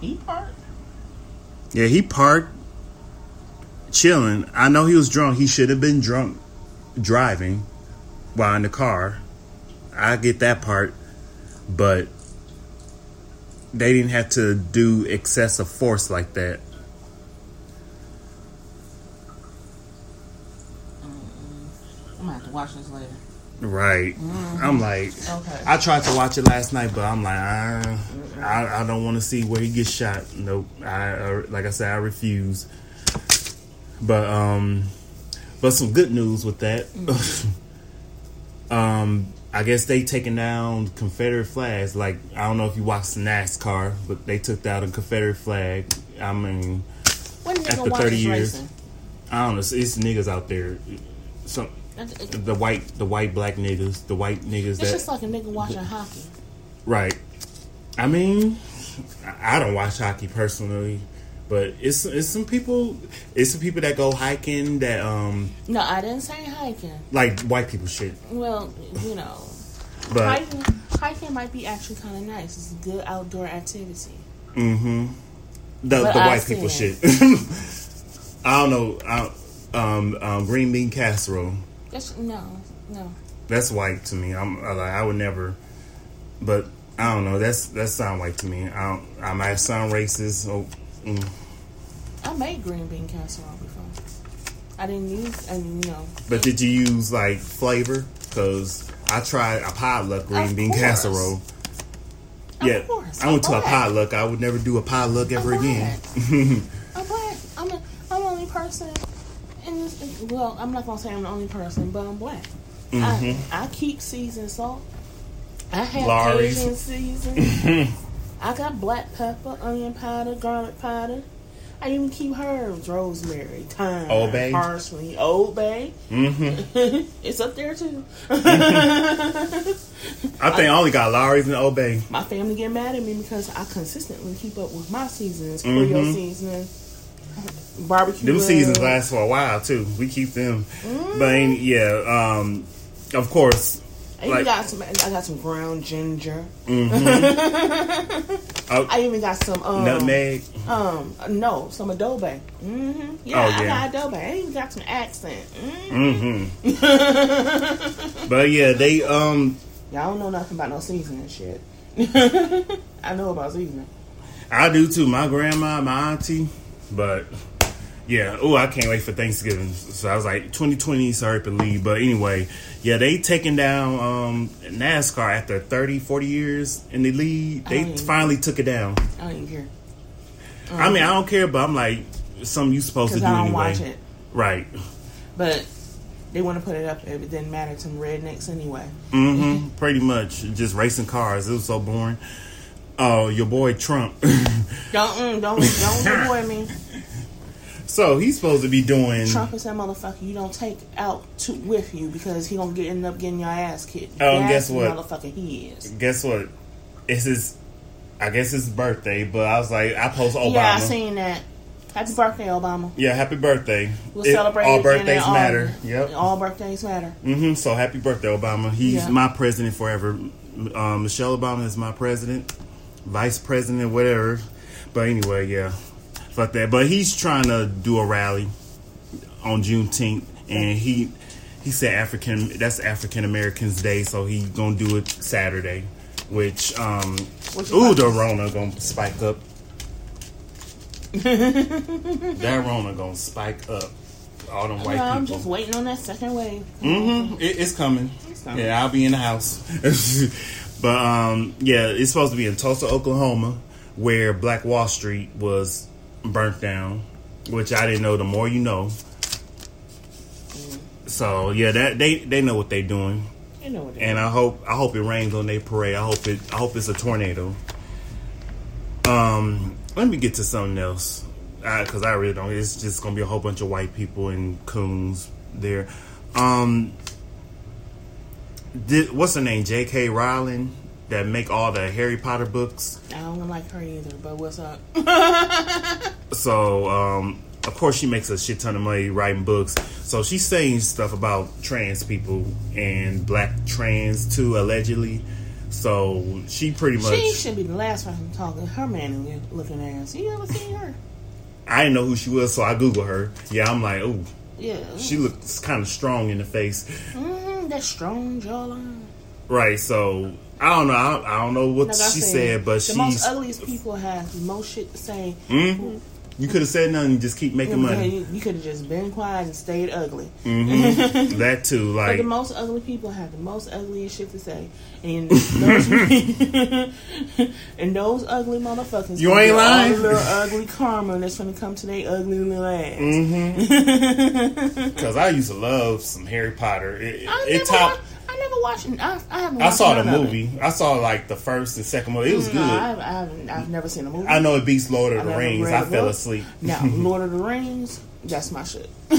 Speaker 2: He parked.
Speaker 1: Yeah, he parked, chilling. I know he was drunk. He should have been drunk driving while in the car. I get that part, but they didn't have to do excessive force like that.
Speaker 2: I'm gonna have to watch this later.
Speaker 1: Right. I'm like,
Speaker 2: Okay.
Speaker 1: I tried to watch it last night, but I'm like, I, I, I don't want to see where he gets shot. Nope. I, I like I said, I refuse. But um, but some good news with that. um, I guess they taking down Confederate flags. Like I don't know if you watched NASCAR, but they took down a Confederate flag. I mean,
Speaker 2: When
Speaker 1: after 30 years.
Speaker 2: racing?
Speaker 1: I don't know. It's, it's niggas out there. Some
Speaker 2: It's
Speaker 1: the white, the white black niggas, the white niggas that
Speaker 2: just like a nigga watching hockey.
Speaker 1: Right. I mean, I don't watch hockey personally, but it's it's some people it's some people that go hiking that um
Speaker 2: No, I didn't say hiking.
Speaker 1: like white people shit.
Speaker 2: Well, you know,
Speaker 1: But
Speaker 2: hiking, hiking might be actually kind of nice. It's a good outdoor activity.
Speaker 1: mm-hmm. The
Speaker 2: But
Speaker 1: the
Speaker 2: I
Speaker 1: white people
Speaker 2: said-
Speaker 1: shit. I don't know. I, um, um, green bean casserole.
Speaker 2: Just no, no.
Speaker 1: That's white to me. I'm like I would never. But I don't know. That's that sound white to me. I don't, I might sound racist. Oh, mm.
Speaker 2: I made green bean casserole before. I didn't use, and you know,
Speaker 1: But did you use like flavor? Because I tried a potluck green
Speaker 2: Of
Speaker 1: bean
Speaker 2: course.
Speaker 1: casserole.
Speaker 2: Of
Speaker 1: yeah,
Speaker 2: course,
Speaker 1: I went
Speaker 2: I'm
Speaker 1: to a potluck. I would never do a potluck ever
Speaker 2: I'm
Speaker 1: again.
Speaker 2: I'm black. I'm seasons. Well, I'm not gonna say I'm the only person, but I'm black.
Speaker 1: Mhm.
Speaker 2: I, I keep seasoned salt. I have
Speaker 1: Lawry's.
Speaker 2: Cajun season. I got black pepper, onion powder, garlic powder. I even keep herbs, rosemary, thyme,
Speaker 1: Old Bay?
Speaker 2: parsley, Old Bay.
Speaker 1: Mm-hmm.
Speaker 2: it's up there too.
Speaker 1: I think I only got Lawry's and Obey.
Speaker 2: my family get mad at me because I consistently keep up with my seasons, Creole
Speaker 1: Mhm.
Speaker 2: season, barbecue.
Speaker 1: Them seasons last for a while too. We keep them,
Speaker 2: Mm.
Speaker 1: but yeah, um, of course.
Speaker 2: I even
Speaker 1: like-
Speaker 2: got some. I got some ground ginger.
Speaker 1: mhm. Oh,
Speaker 2: I even got some um,
Speaker 1: nutmeg.
Speaker 2: Um, no, some adobo. Mm-hmm. Yeah,
Speaker 1: Oh,
Speaker 2: I got adobo. I even got some accent. Mm.
Speaker 1: hmm but yeah, they um,
Speaker 2: Y'all don't know nothing about no seasoning shit. I know about seasoning.
Speaker 1: I do too. My grandma, my auntie, but yeah. Oh, I can't wait for Thanksgiving. So I was like, 2020, sorry to leave. But anyway, yeah, they taking down um, NASCAR after 30, 40 years in the lead. They finally took it down.
Speaker 2: I don't even care
Speaker 1: I mean, I don't care, but I'm like, something you supposed to do
Speaker 2: I don't
Speaker 1: anyway.
Speaker 2: watch it.
Speaker 1: Right.
Speaker 2: But they want to put it up. If it didn't matter to rednecks anyway.
Speaker 1: hmm Pretty much just racing cars. It was so boring. Oh, your boy Trump.
Speaker 2: Don't mm, don't don't avoid me.
Speaker 1: So he's supposed to be doing.
Speaker 2: Trump is that motherfucker you don't take out to with you because he gonna get end up getting your ass kicked.
Speaker 1: Oh,
Speaker 2: That's
Speaker 1: guess what?
Speaker 2: Motherfucker, he is.
Speaker 1: Guess what? It's his. I guess his birthday, but I was like, I post Obama.
Speaker 2: Yeah, I seen that. Happy birthday, Obama.
Speaker 1: Yeah, happy birthday.
Speaker 2: We'll
Speaker 1: It-
Speaker 2: celebrate
Speaker 1: all birthdays
Speaker 2: all-
Speaker 1: matter. Yep.
Speaker 2: All birthdays matter.
Speaker 1: Mm-hmm. So happy birthday, Obama. He's
Speaker 2: Yeah.
Speaker 1: my president forever. Um, Michelle Obama is my president, vice president, whatever. But anyway, yeah, fuck that. But he's trying to do a rally on Juneteenth, and he he said African that's African Americans Day, so he gonna do it Saturday. Which um, ooh, the Rona gonna spike up. that Rona gonna spike up. All them white
Speaker 2: No, I'm
Speaker 1: people.
Speaker 2: just waiting on that second wave.
Speaker 1: Mm-hmm. It, it's coming.
Speaker 2: It's coming.
Speaker 1: Yeah, I'll be in the house. but um, yeah, it's supposed to be in Tulsa, Oklahoma, where Black Wall Street was burnt down, which I didn't know. The more you know. So yeah, that they they know what they're doing,
Speaker 2: You know what? it
Speaker 1: and
Speaker 2: is.
Speaker 1: I hope I hope it rains on their parade. I hope it I hope it's a tornado. Um, let me get to something else because I really don't. It's just gonna be a whole bunch of white people and coons there. Um, did, what's her name? J.K. Rowling that make all the Harry Potter books.
Speaker 2: I don't like her either. But what's up?
Speaker 1: So, um, of course, she makes a shit ton of money writing books. So she's saying stuff about trans people and black trans too, allegedly. So she pretty much.
Speaker 2: She should be the last person talking. Her man looking ass. You ever seen her?
Speaker 1: I didn't know who she was, so I Google her. Yeah, I'm like, oh,
Speaker 2: Yeah.
Speaker 1: she looks kind of strong in the face.
Speaker 2: Mm, that strong jawline.
Speaker 1: Right. So I don't know. I don't, I don't know what
Speaker 2: Like
Speaker 1: she said, but
Speaker 2: she
Speaker 1: the
Speaker 2: most ugliest people have the most shit to say.
Speaker 1: Mhm. You could have said nothing. Just keep making money.
Speaker 2: You, you could have just been quiet and stayed ugly.
Speaker 1: hmm that too.
Speaker 2: But
Speaker 1: Like
Speaker 2: the most ugly people have the most ugliest shit to say, and those and those ugly motherfuckers.
Speaker 1: You ain't lying.
Speaker 2: All the little ugly karma that's gonna come to their ugly little ass.
Speaker 1: Mm-hmm. because I used to love some Harry Potter. It, it
Speaker 2: never,
Speaker 1: top.
Speaker 2: wa- I never watched. I, I haven't.
Speaker 1: I saw the movie. I saw like the first and second movie. It was
Speaker 2: No,
Speaker 1: good.
Speaker 2: I, I haven't. I've never seen a movie.
Speaker 1: I know it beats Lord of
Speaker 2: I
Speaker 1: the Rings. I fell asleep.
Speaker 2: Now, Lord of the Rings, that's my shit.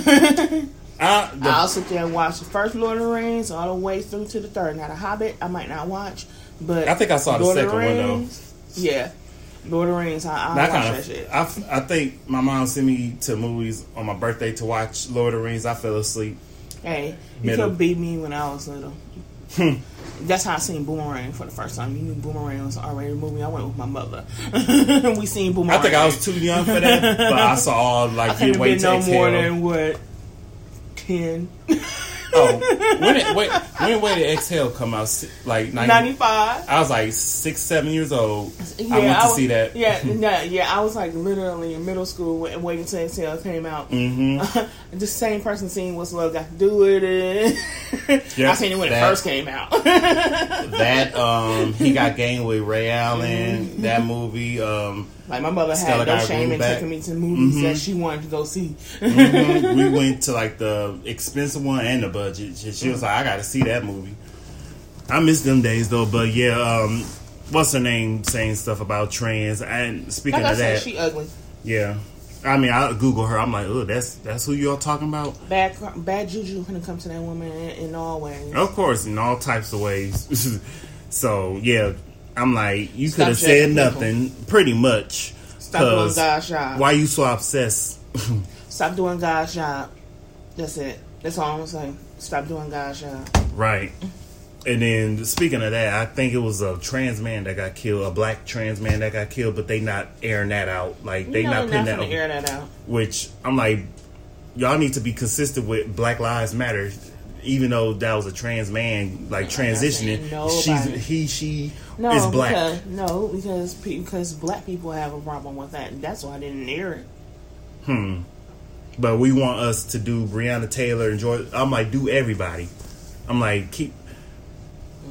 Speaker 1: I, the,
Speaker 2: I'll sit there and watch the first Lord of the Rings all the way through to the third. Now, the Hobbit, I might not watch, but
Speaker 1: I think I saw the
Speaker 2: Lord
Speaker 1: second one, though.
Speaker 2: Rings, Yeah, Lord of the Rings, I, I'll watch
Speaker 1: kind
Speaker 2: that shit.
Speaker 1: of. I, I think my mom sent me to movies on my birthday to watch Lord of the Rings. I fell asleep.
Speaker 2: Hey, you
Speaker 1: Middle.
Speaker 2: could beat me when I was little. Hmm. That's how I seen Boomerang for the first time. You knew Boomerang was already a movie. I went with my mother. we seen Boomerang.
Speaker 1: I think I was too young for that, but I saw all
Speaker 2: I
Speaker 1: like
Speaker 2: couldn't
Speaker 1: Midway
Speaker 2: have been no more than what ten.
Speaker 1: Oh, when it, wait, when Way to Exhale come out? Like
Speaker 2: 95.
Speaker 1: I was like six, seven years old.
Speaker 2: Yeah,
Speaker 1: I went to
Speaker 2: was-
Speaker 1: see that.
Speaker 2: Yeah, yeah, yeah. I was like literally in middle school when Waiting to Exhale came out.
Speaker 1: Mm-hmm.
Speaker 2: the same person seen What's Love Got to Do with it.
Speaker 1: Yeah,
Speaker 2: I seen it when
Speaker 1: that-
Speaker 2: it first came out.
Speaker 1: That um, he got game with Ray Allen.
Speaker 2: Mm-hmm.
Speaker 1: That movie. Um,
Speaker 2: like my mother
Speaker 1: Stella
Speaker 2: had no shame in
Speaker 1: back.
Speaker 2: taking me to movies
Speaker 1: Mhm.
Speaker 2: that she wanted to go see.
Speaker 1: mhm, we went to like the expensive one and the budget. She, she was like, I got to see that movie. I miss them days though, but yeah. Um, what's her name saying stuff about trans? And speaking
Speaker 2: Like
Speaker 1: of
Speaker 2: said,
Speaker 1: that,
Speaker 2: she ugly.
Speaker 1: yeah. I mean, I Google her. I'm like, oh, that's that's who y'all talking about.
Speaker 2: Bad, bad juju gonna come to that woman in, in all ways.
Speaker 1: Of course, in all types of ways. so yeah, I'm like, you could have said
Speaker 2: judging people.
Speaker 1: nothing, pretty much.
Speaker 2: Stop doing God's job.
Speaker 1: Why you so obsessed?
Speaker 2: Stop doing God's job. That's it. That's all I'm gonna. Stop doing God's job.
Speaker 1: right. And then speaking of that, I think it was a trans man that got killed, a black trans man that got killed, but they not airing that out. Like they
Speaker 2: you know
Speaker 1: not putting
Speaker 2: not
Speaker 1: that.
Speaker 2: air that out.
Speaker 1: Which I'm like, y'all need to be consistent with Black Lives Matter. Even though that was a trans man, like
Speaker 2: I'm not saying
Speaker 1: transitioning, she's he she
Speaker 2: No,
Speaker 1: is black.
Speaker 2: because no, because because black people have a problem with that. That's why I didn't air it.
Speaker 1: Hmm. But we want us to do Breonna Taylor and George. I'm like, do everybody. I'm like, keep.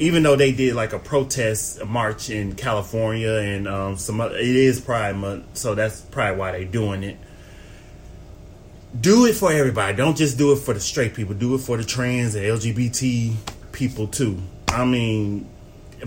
Speaker 1: Even though they did like a protest a march in California and um, some, other, it is Pride Month, so that's probably why they're doing it. Do it for everybody. Don't just do it for the straight people. Do it for the trans and LGBT people too. I mean,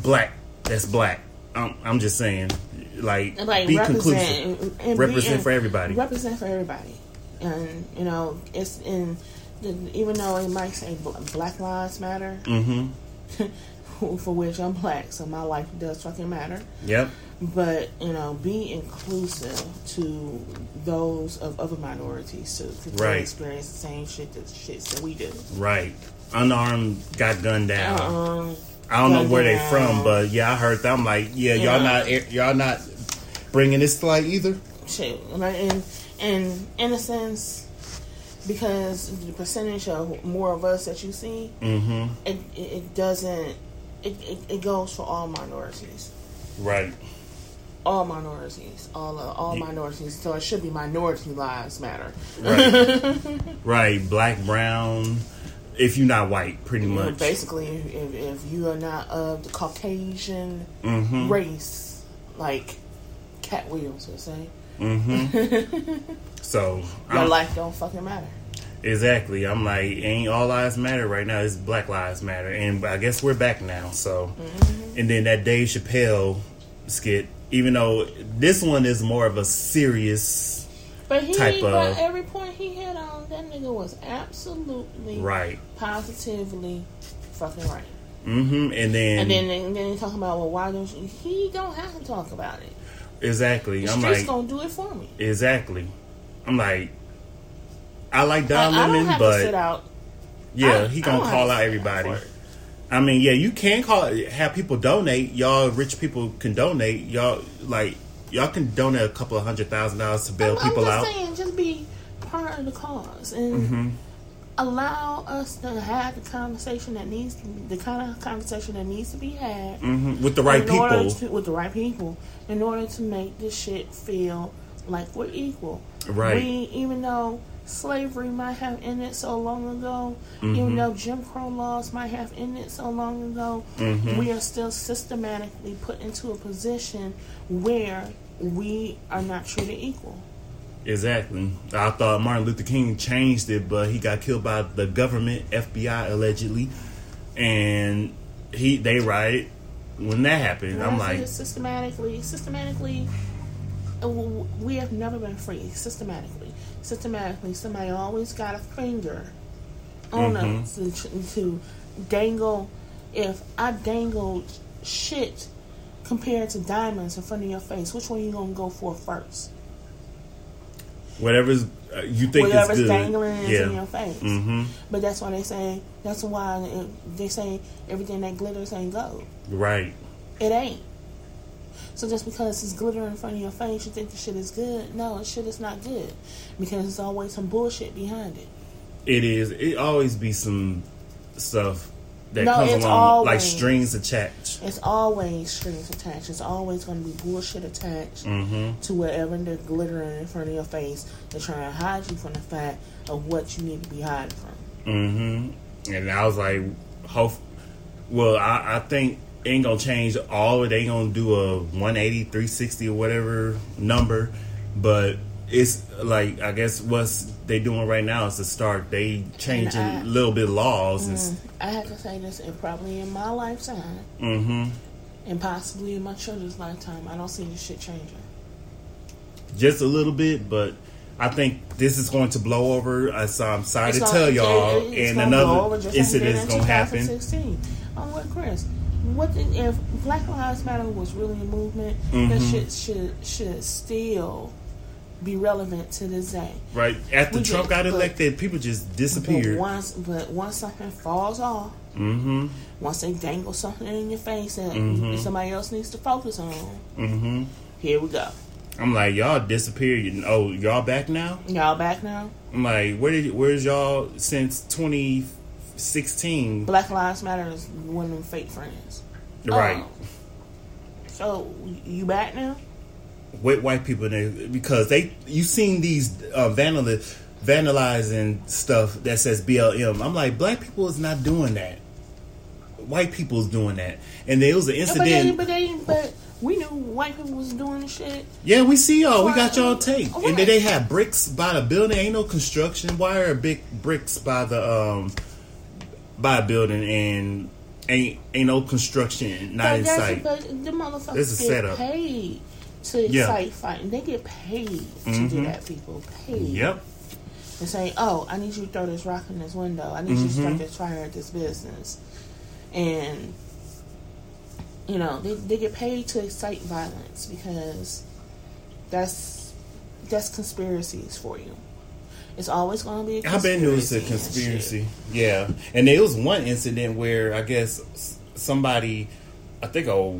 Speaker 1: black. That's black. I'm, I'm just saying, like,
Speaker 2: like
Speaker 1: be
Speaker 2: represent
Speaker 1: conclusive.
Speaker 2: and
Speaker 1: Represent
Speaker 2: and
Speaker 1: for everybody.
Speaker 2: Represent for everybody, and you know it's in. Even though it might say Black Lives Matter,
Speaker 1: Mm-hmm.
Speaker 2: for which I'm black, so my life does fucking matter.
Speaker 1: Yep.
Speaker 2: But you know, be inclusive to those of other minorities too, because
Speaker 1: Right.
Speaker 2: they experience the same shit that shits that we do.
Speaker 1: Right. Unarmed got gunned down.
Speaker 2: Um,
Speaker 1: I don't know where they
Speaker 2: down.
Speaker 1: from, but yeah, I heard that. I'm like, yeah, y'all
Speaker 2: Yeah.
Speaker 1: not y'all not bringing this to light either.
Speaker 2: shit, and and in a sense, because the percentage of more of us that you see,
Speaker 1: Mm-hmm.
Speaker 2: it, it doesn't. It, it, it goes for all minorities,
Speaker 1: Right.
Speaker 2: all minorities, all uh, all
Speaker 1: Yeah.
Speaker 2: minorities. So it should be minority lives matter.
Speaker 1: Right. right. Black, brown. If you're not white, pretty
Speaker 2: You know,
Speaker 1: much.
Speaker 2: basically, if, if you are not of the Caucasian
Speaker 1: Mm-hmm.
Speaker 2: race, like Katt Williams would say,
Speaker 1: Mm-hmm. so
Speaker 2: your
Speaker 1: I'm-
Speaker 2: life don't fucking matter.
Speaker 1: Exactly, I'm like, ain't all lives matter right now. It's Black Lives Matter, and I guess we're back now. So,
Speaker 2: Mm-hmm.
Speaker 1: and then that Dave Chappelle skit. Even though this one is more of a serious,
Speaker 2: But he,
Speaker 1: type
Speaker 2: but every point he hit on, that nigga was absolutely
Speaker 1: right?
Speaker 2: positively fucking right.
Speaker 1: Mm-hmm. And then,
Speaker 2: And then and then talk about well, why don't you? He don't have to talk about it.
Speaker 1: exactly,
Speaker 2: The
Speaker 1: I'm like,
Speaker 2: gonna do it for me.
Speaker 1: exactly. I'm like, I like
Speaker 2: Like,
Speaker 1: Don
Speaker 2: don't
Speaker 1: Lemon,
Speaker 2: have to sit
Speaker 1: but
Speaker 2: out.
Speaker 1: yeah,
Speaker 2: I-
Speaker 1: he gonna call out everybody. I mean, yeah, you can call have people donate. Y'all rich people can donate. Y'all like y'all can donate a couple of hundred thousand dollars to bail
Speaker 2: I'm,
Speaker 1: people
Speaker 2: I'm
Speaker 1: out.
Speaker 2: just saying, just be part of the cause and
Speaker 1: Mm-hmm.
Speaker 2: allow us to have the conversation that needs to be, the kind of conversation that needs to be had
Speaker 1: hmm With the right people,
Speaker 2: to- with the right people in order to make this shit feel like we're equal.
Speaker 1: Right.
Speaker 2: We even though slavery might have ended so long ago,
Speaker 1: Mm-hmm.
Speaker 2: even though Jim Crow laws might have ended so long ago,
Speaker 1: Mm-hmm.
Speaker 2: we are still systematically put into a position where we are not treated equal.
Speaker 1: exactly. I thought Martin Luther King changed it, but he got killed by the government, FBI allegedly, and he they right when that happened. I'm
Speaker 2: When I say
Speaker 1: like,
Speaker 2: systematically, systematically, uh, we have never been free. Systematically, systematically, somebody always got a finger on
Speaker 1: Mhm.
Speaker 2: us to, to dangle. If I dangled shit compared to diamonds in front of your face, which one are you gonna go for first?
Speaker 1: whatever's uh, you think is
Speaker 2: Whatever's
Speaker 1: good.
Speaker 2: dangling is in your face.
Speaker 1: Mm-hmm.
Speaker 2: But that's why they say. That's why it, they say everything that glitters ain't gold.
Speaker 1: Right.
Speaker 2: It ain't. So just because it's glittering in front of your face, you think the shit is good? No, the shit is not good because there's always some bullshit behind it.
Speaker 1: It is. It always be some stuff that
Speaker 2: No,
Speaker 1: comes along, like strings attached.
Speaker 2: It's always strings attached. It's always going to be bullshit attached
Speaker 1: Mm-hmm.
Speaker 2: to whatever they're glittering in front of your face. They're trying to hide you from the fact of what you need to be hiding from.
Speaker 1: Mm-hmm. And I was like, hope. Well, I, I think it ain't gonna change all. of it. They ain't gonna do a 180, 360 or whatever number, but it's like I guess what's they doing right now is to start. They changing a little bit laws and.
Speaker 2: Mm, I have to say this, and probably in my lifetime,
Speaker 1: Mm-hmm.
Speaker 2: and possibly in my children's lifetime, I don't see this shit changing.
Speaker 1: just a little bit, but I think this is going to blow over. I'm sorry
Speaker 2: It's
Speaker 1: to
Speaker 2: gonna-
Speaker 1: tell y'all,
Speaker 2: it-
Speaker 1: and
Speaker 2: gonna blow over
Speaker 1: another
Speaker 2: just like it
Speaker 1: incident is going to happen.
Speaker 2: 2016. Oh, what, Chris? What if Black Lives Matter was really a movement that
Speaker 1: Mhm.
Speaker 2: should should should still be relevant to this day?
Speaker 1: Right after
Speaker 2: We
Speaker 1: Trump got
Speaker 2: but-
Speaker 1: elected, people just
Speaker 2: But
Speaker 1: disappeared.
Speaker 2: once, but once something falls off,
Speaker 1: Mm-hmm.
Speaker 2: once they dangle something in your face that
Speaker 1: Mhm.
Speaker 2: somebody else needs to focus on,
Speaker 1: Mm-hmm.
Speaker 2: here we go.
Speaker 1: I'm like, y'all disappeared. You- Oh, y'all back now?
Speaker 2: Y'all back now?
Speaker 1: I'm like, where did where's y'all since 2016?
Speaker 2: Black Lives Matter is one of them fake friends.
Speaker 1: Right.
Speaker 2: Oh. So you back now?
Speaker 1: with white people there because they you seen these uh, vandal vandalizing stuff that says BLM. I'm like, black people is not doing that. White people is doing that, and there was an
Speaker 2: Yeah, but they,
Speaker 1: incident.
Speaker 2: but they, but we knew white people was doing the shit.
Speaker 1: Yeah, we see y'all. We got y'all tape,
Speaker 2: Right.
Speaker 1: and then they had bricks by the building. Ain't no construction. Why are big bricks by the um by a building and ain't ain't no construction not
Speaker 2: But
Speaker 1: in sight?
Speaker 2: But the motherfuckers
Speaker 1: This is
Speaker 2: get
Speaker 1: setup.
Speaker 2: paid to
Speaker 1: Yeah.
Speaker 2: incite fighting. They get paid to do
Speaker 1: Mhm.
Speaker 2: that. People paid.
Speaker 1: Yep.
Speaker 2: and say, "Oh, I need you to throw this rock in this window. I need you to
Speaker 1: Mm-hmm.
Speaker 2: start this fire at this business," and you know they they get paid to excite violence because that's that's conspiracies for you. It's always going to be. A
Speaker 1: I bet it was a
Speaker 2: and
Speaker 1: conspiracy. Yeah, and there was one incident where I guess somebody, I think a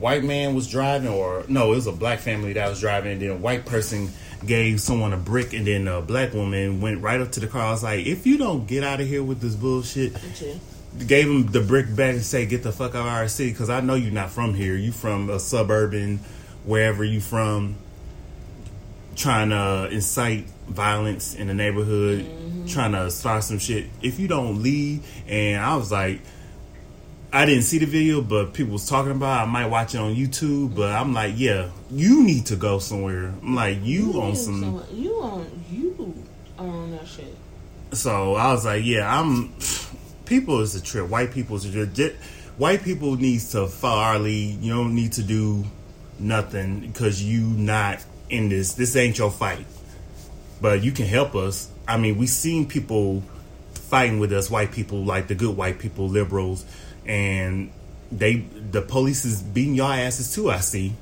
Speaker 1: white man was driving, or no, it was a black family that was driving, and then a white person gave someone a brick, and then a black woman went right up to the car. I was like, if you don't get out of here with this bullshit,
Speaker 2: Shit.
Speaker 1: gave him the brick back and say, "Get the fuck out of our city," because I know you're not from here. You from a suburban, wherever you from, trying to incite violence in the neighborhood, mm-hmm. trying to start some shit. If you don't leave, and I was like. I didn't see the video, but people was talking about. it. I might watch it on YouTube, but I'm like, yeah, you need to go somewhere. I'm like, you on some.
Speaker 2: someone- You on you on that shit.
Speaker 1: So I was like, yeah, I'm. People is a trip. White people is a trip. Just- White people needs to follow our lead. You don't need to do nothing because you not in this. This ain't your fight. But you can help us. I mean, we seen people fighting with us, white people, like the good white people, liberals, and they the police is beating y'all asses too. I see.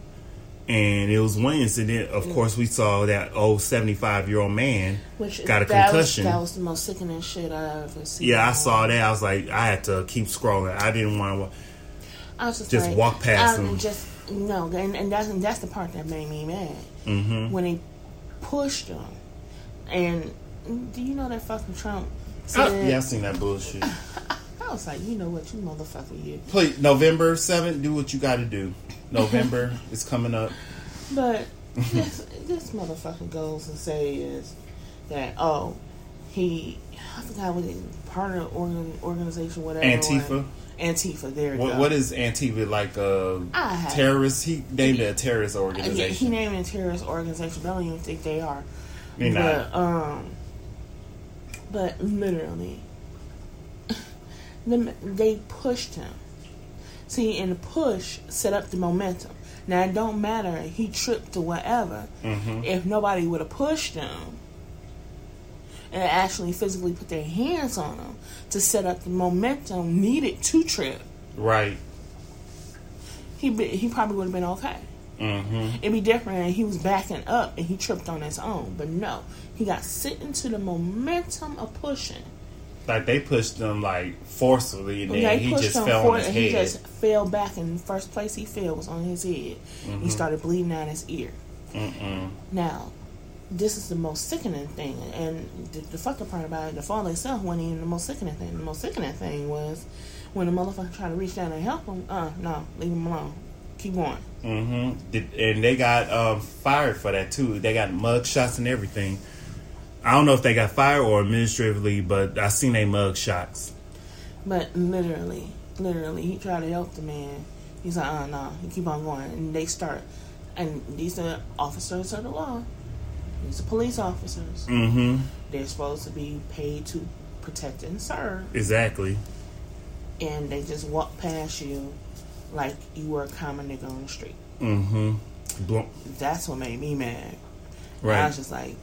Speaker 1: And it was one incident. Of mm. course, we saw that old seventy-five year old man
Speaker 2: Which
Speaker 1: got a
Speaker 2: that
Speaker 1: concussion.
Speaker 2: Was, that was the most sickening shit I've ever seen.
Speaker 1: Yeah, I saw that. I was like, I had to keep scrolling. I didn't want to.
Speaker 2: I was just,
Speaker 1: Just
Speaker 2: like,
Speaker 1: walk past
Speaker 2: I
Speaker 1: them.
Speaker 2: Just no, and, and that's and that's the part that made me mad
Speaker 1: Mm-hmm.
Speaker 2: when they pushed them. And do you know that fucking Trump
Speaker 1: Oh,
Speaker 2: said?
Speaker 1: yeah, I seen that bullshit.
Speaker 2: I was like, you know what, you motherfucker, you.
Speaker 1: Please, November seventh, do what you got to do. November is coming up.
Speaker 2: But this this motherfucker goes and says that oh he I forgot what it part of the organ, organization whatever
Speaker 1: Antifa?
Speaker 2: Antifa there
Speaker 1: What, what is Antifa like? A
Speaker 2: have-
Speaker 1: terrorist? He named it a terrorist
Speaker 2: Uh, yeah,
Speaker 1: organization.
Speaker 2: he named it a terrorist organization. but I don't even think they are.
Speaker 1: They
Speaker 2: but um, but literally, they pushed him. See, and the push set up the momentum. Now it don't matter he tripped or whatever.
Speaker 1: Mhm.
Speaker 2: If nobody would have pushed him and actually physically put their hands on him to set up the momentum needed to trip,
Speaker 1: Right.
Speaker 2: he be, he probably would have been okay.
Speaker 1: Mm-hmm.
Speaker 2: It'd be different if he was backing up and he tripped on his own. But no, he got sit into the momentum of pushing.
Speaker 1: Like they pushed him like forcefully, and then
Speaker 2: Okay,
Speaker 1: he
Speaker 2: pushed
Speaker 1: just fell on his
Speaker 2: and
Speaker 1: head.
Speaker 2: he just fell back. And the first place he fell was on his head.
Speaker 1: Mm-hmm.
Speaker 2: He started bleeding out his ear.
Speaker 1: Mm-mm.
Speaker 2: Now, this is the most sickening thing. And the, the fucking part about it, the fall itself wasn't even the most sickening thing. The most sickening thing was when the motherfucker tried to reach down and help him. Uh, no, leave him alone. Keep going.
Speaker 1: Mm-hmm. And they got um, fired for that too. They got mug shots and everything. I don't know if they got fired or administratively, but I seen they mug shots.
Speaker 2: But literally, literally, he tried to help the man. He's like, uh, no, you keep on going, and they start. And these are officers of the law. These are police officers.
Speaker 1: Mm-hmm.
Speaker 2: They're supposed to be paid to protect and serve,
Speaker 1: Exactly.
Speaker 2: and they just walk past you like you were a common nigga on the street.
Speaker 1: Mm-hmm.
Speaker 2: That's what made me mad.
Speaker 1: Right.
Speaker 2: I was just like,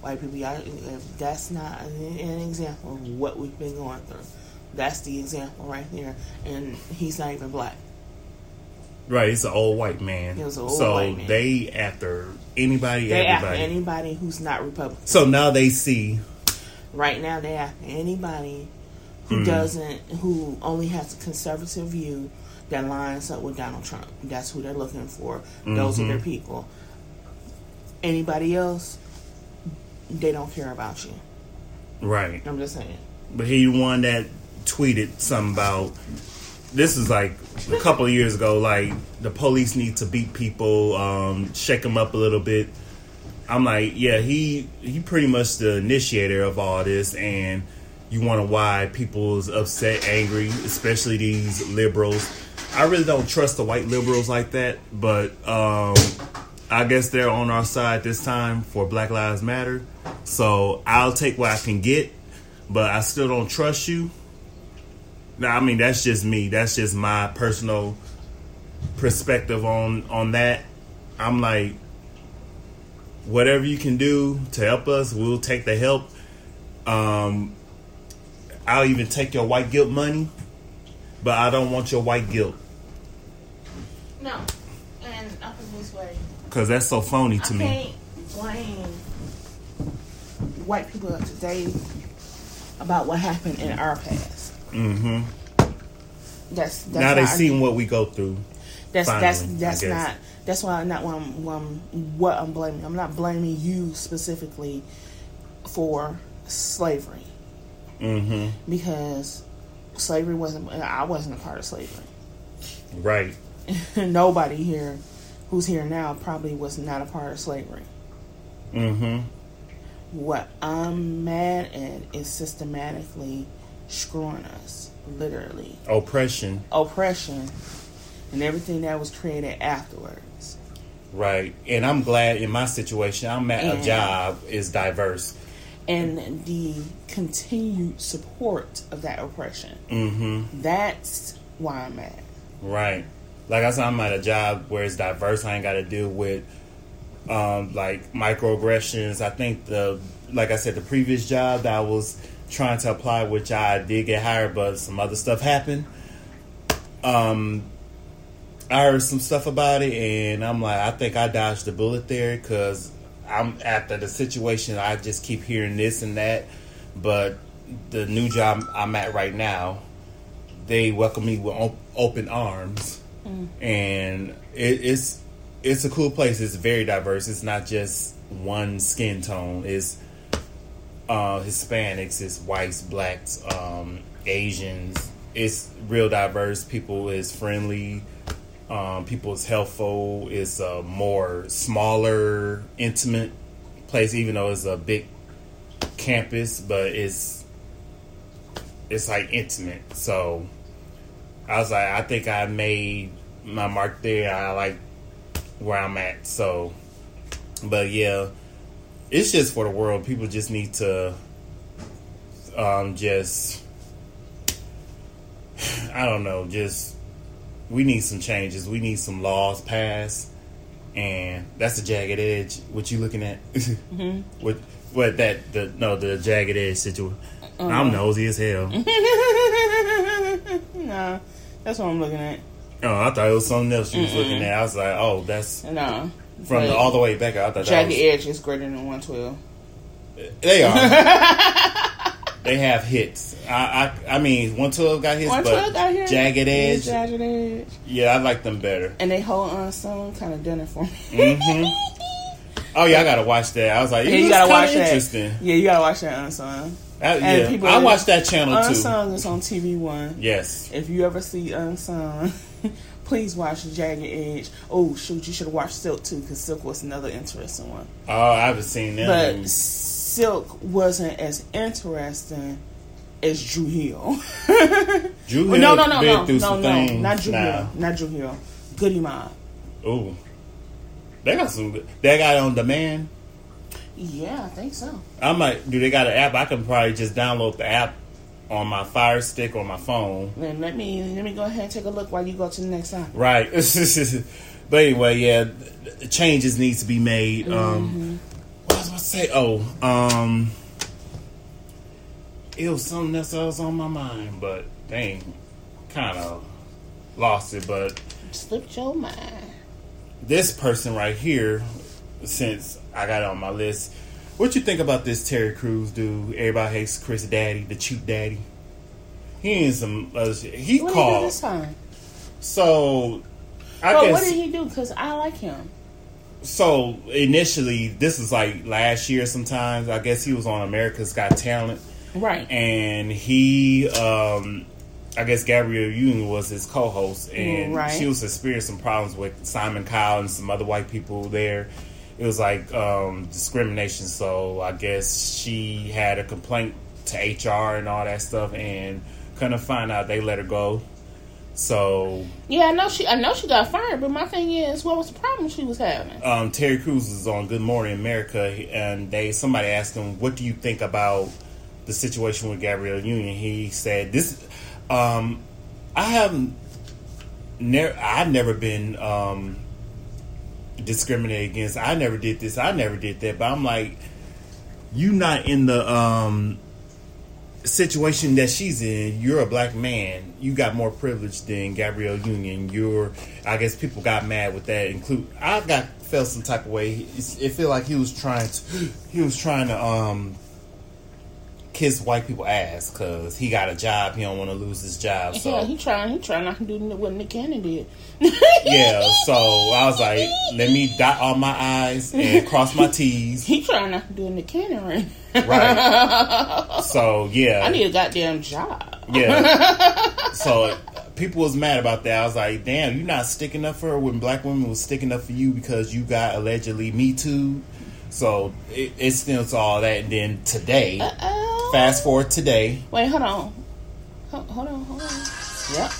Speaker 2: white people, if that's not an, an example of what we've been going through, that's the example right there. And he's not even black.
Speaker 1: Right. It's an old white man.
Speaker 2: It was an old
Speaker 1: so
Speaker 2: white man.
Speaker 1: they after anybody,
Speaker 2: They after anybody who's not Republican.
Speaker 1: so now they see.
Speaker 2: Right now, they after anybody who hmm. doesn't, who only has a conservative view that lines up with Donald Trump. That's who they're looking for. Those are their mm-hmm. people. Anybody else, they don't care about you.
Speaker 1: Right.
Speaker 2: I'm just saying.
Speaker 1: But he the one that tweeted something about this is like a couple of years ago. Like the police need to beat people, um, shake them up a little bit. I'm like, yeah, he he pretty much the initiator of all this, and you wonder why people's upset, angry, especially these liberals. I really don't trust the white liberals like that, but um, I guess they're on our side this time for Black Lives Matter. So I'll take what I can get, but I still don't trust you. Now, I mean, that's just me. That's just my personal perspective on on that. I'm like, whatever you can do to help us, we'll take the help. Um, I'll even take your white guilt money, but I don't want your white guilt
Speaker 2: No. And I put this way.
Speaker 1: because that's so phony to
Speaker 2: I
Speaker 1: me.
Speaker 2: can't blame white people of today about what happened in our past.
Speaker 1: Hmm
Speaker 2: That's, that's
Speaker 1: Now they seen what we go through.
Speaker 2: That's that's
Speaker 1: finally, I
Speaker 2: that's not that's why I'm not what I'm, what I'm what I'm blaming. I'm not blaming you specifically for slavery
Speaker 1: hmm
Speaker 2: because slavery wasn't. I wasn't a part of slavery.
Speaker 1: Right.
Speaker 2: Nobody here who's here now probably was not a part of slavery.
Speaker 1: hmm
Speaker 2: What I'm mad at is systematically screwing us, literally
Speaker 1: Oppression.
Speaker 2: oppression, and everything that was created afterwards.
Speaker 1: Right. And I'm glad in my situation, I'm at
Speaker 2: And-
Speaker 1: a job is diverse.
Speaker 2: and the continued support of that oppression.
Speaker 1: hmm
Speaker 2: That's why I'm at.
Speaker 1: Right. Like I said, I'm at a job where it's diverse. I ain't got to deal with um, like microaggressions. I think the like I said, the previous job that I was trying to apply, which I did get hired, but some other stuff happened. Um, I heard some stuff about it, and I'm like, I think I dodged the bullet there because I'm after the situation. I just keep hearing this and that, but the new job I'm at right now, they welcome me with op- open arms, and it, it's it's a cool place. It's very diverse. It's not just one skin tone. It's uh, Hispanics, it's whites, blacks, um, Asians. It's real diverse. People is friendly. Um, people is helpful. It's a more smaller, intimate place, even though it's a big campus, but it's it's like intimate. So I was like, I think I made my mark there. I like where I'm at. So, but yeah, it's just for the world. People just need to um, just I don't know, just we need some changes. We need some laws passed, and that's the jagged edge. What you looking at? What what that the no the jagged edge situation? I'm nosy as hell.
Speaker 2: no, that's what I'm looking at.
Speaker 1: Oh, I thought it was something else you was looking at. I was like, oh, that's
Speaker 2: No,
Speaker 1: from the, all the way back. I thought
Speaker 2: jagged edge is greater than 112.
Speaker 1: they are. they have hits. I I, I mean, one twelve got hits,
Speaker 2: 112
Speaker 1: but
Speaker 2: got
Speaker 1: jagged edge.
Speaker 2: Jagged edge.
Speaker 1: Yeah, I like them better.
Speaker 2: And they hold on some kind of dinner for me.
Speaker 1: hmm Oh yeah, I gotta watch that. I was like,
Speaker 2: Yeah, you gotta watch that.
Speaker 1: interesting.
Speaker 2: Yeah, you gotta watch that unsung.
Speaker 1: Uh,
Speaker 2: And
Speaker 1: yeah,
Speaker 2: people-
Speaker 1: I watched that channel too.
Speaker 2: Unsung is on TV One.
Speaker 1: Yes.
Speaker 2: If you ever see Unsung, please watch Jagged Edge. Oh shoot, you should have watched Silk too, because Silk was another interesting one.
Speaker 1: Oh, I haven't seen that.
Speaker 2: But Silk wasn't as interesting as Dru Hill.
Speaker 1: Drew
Speaker 2: no,
Speaker 1: Hill
Speaker 2: no, no, no, no, no,
Speaker 1: things.
Speaker 2: not Drew
Speaker 1: now.
Speaker 2: Hill, not Dru Hill. Goodie Mob.
Speaker 1: Ooh, they got some. good- They got it on demand.
Speaker 2: Yeah, I think so.
Speaker 1: I might. Do they got an app? I can probably just download the app on my Fire Stick or my phone.
Speaker 2: Then let me let me go ahead and take a look while you go to the next side.
Speaker 1: Right. but anyway, yeah, changes needs to be made.
Speaker 2: Mm-hmm.
Speaker 1: Um, what was I about to say? Oh, um, it was something else that was on my mind, but dang, kind of lost it. But
Speaker 2: Slipped your mind.
Speaker 1: this person right here, since I got it on my list, what you think about this Terry Crews dude? Everybody hates Chris Daddy, the cheap daddy. He in some other shit. He
Speaker 2: What did he do
Speaker 1: called.
Speaker 2: this time?
Speaker 1: So I guess
Speaker 2: what did he do? Because I like him.
Speaker 1: so initially this was like last year sometimes i guess he was on america's got talent
Speaker 2: Right.
Speaker 1: and he um i guess gabrielle union was his co-host and
Speaker 2: Right.
Speaker 1: she was experiencing some problems with simon cowell and some other white people there it was like um discrimination so i guess she had a complaint to hr and all that stuff and couldn't find out they let her go so
Speaker 2: Yeah, I know she. I know she got fired. But my thing is, what was the problem she was having?
Speaker 1: um, Terry Crews was on Good Morning America, and they somebody asked him, "What do you think about the situation with Gabrielle Union?" He said, "This, um, I haven't, never, I've never been um, discriminated against. I never did this. I never did that." But I'm like, you not in the um, situation that she's in. You're a black man. You got more privilege than Gabrielle Union. You're, I guess, people got mad with that. Include, I got felt some type of way. It feel like he was trying to, he was trying to um, kiss white people ass because he got a job. He don't want to lose his job. So
Speaker 2: yeah, he trying. He trying not to do what Nick Cannon did.
Speaker 1: yeah, so I was like, let me dot all my I's and cross my T's.
Speaker 2: He trying not to do Nick Cannon ring.
Speaker 1: Right. So yeah,
Speaker 2: I need a goddamn job.
Speaker 1: yeah. So people was mad about that. I was like, damn, you not sticking up for her when black women was sticking up for you because you got allegedly Me Too. So it, it stems to all that. And then today,
Speaker 2: Oh.
Speaker 1: Fast forward today,
Speaker 2: Wait, hold on. Ho- Hold on, hold on. Yep.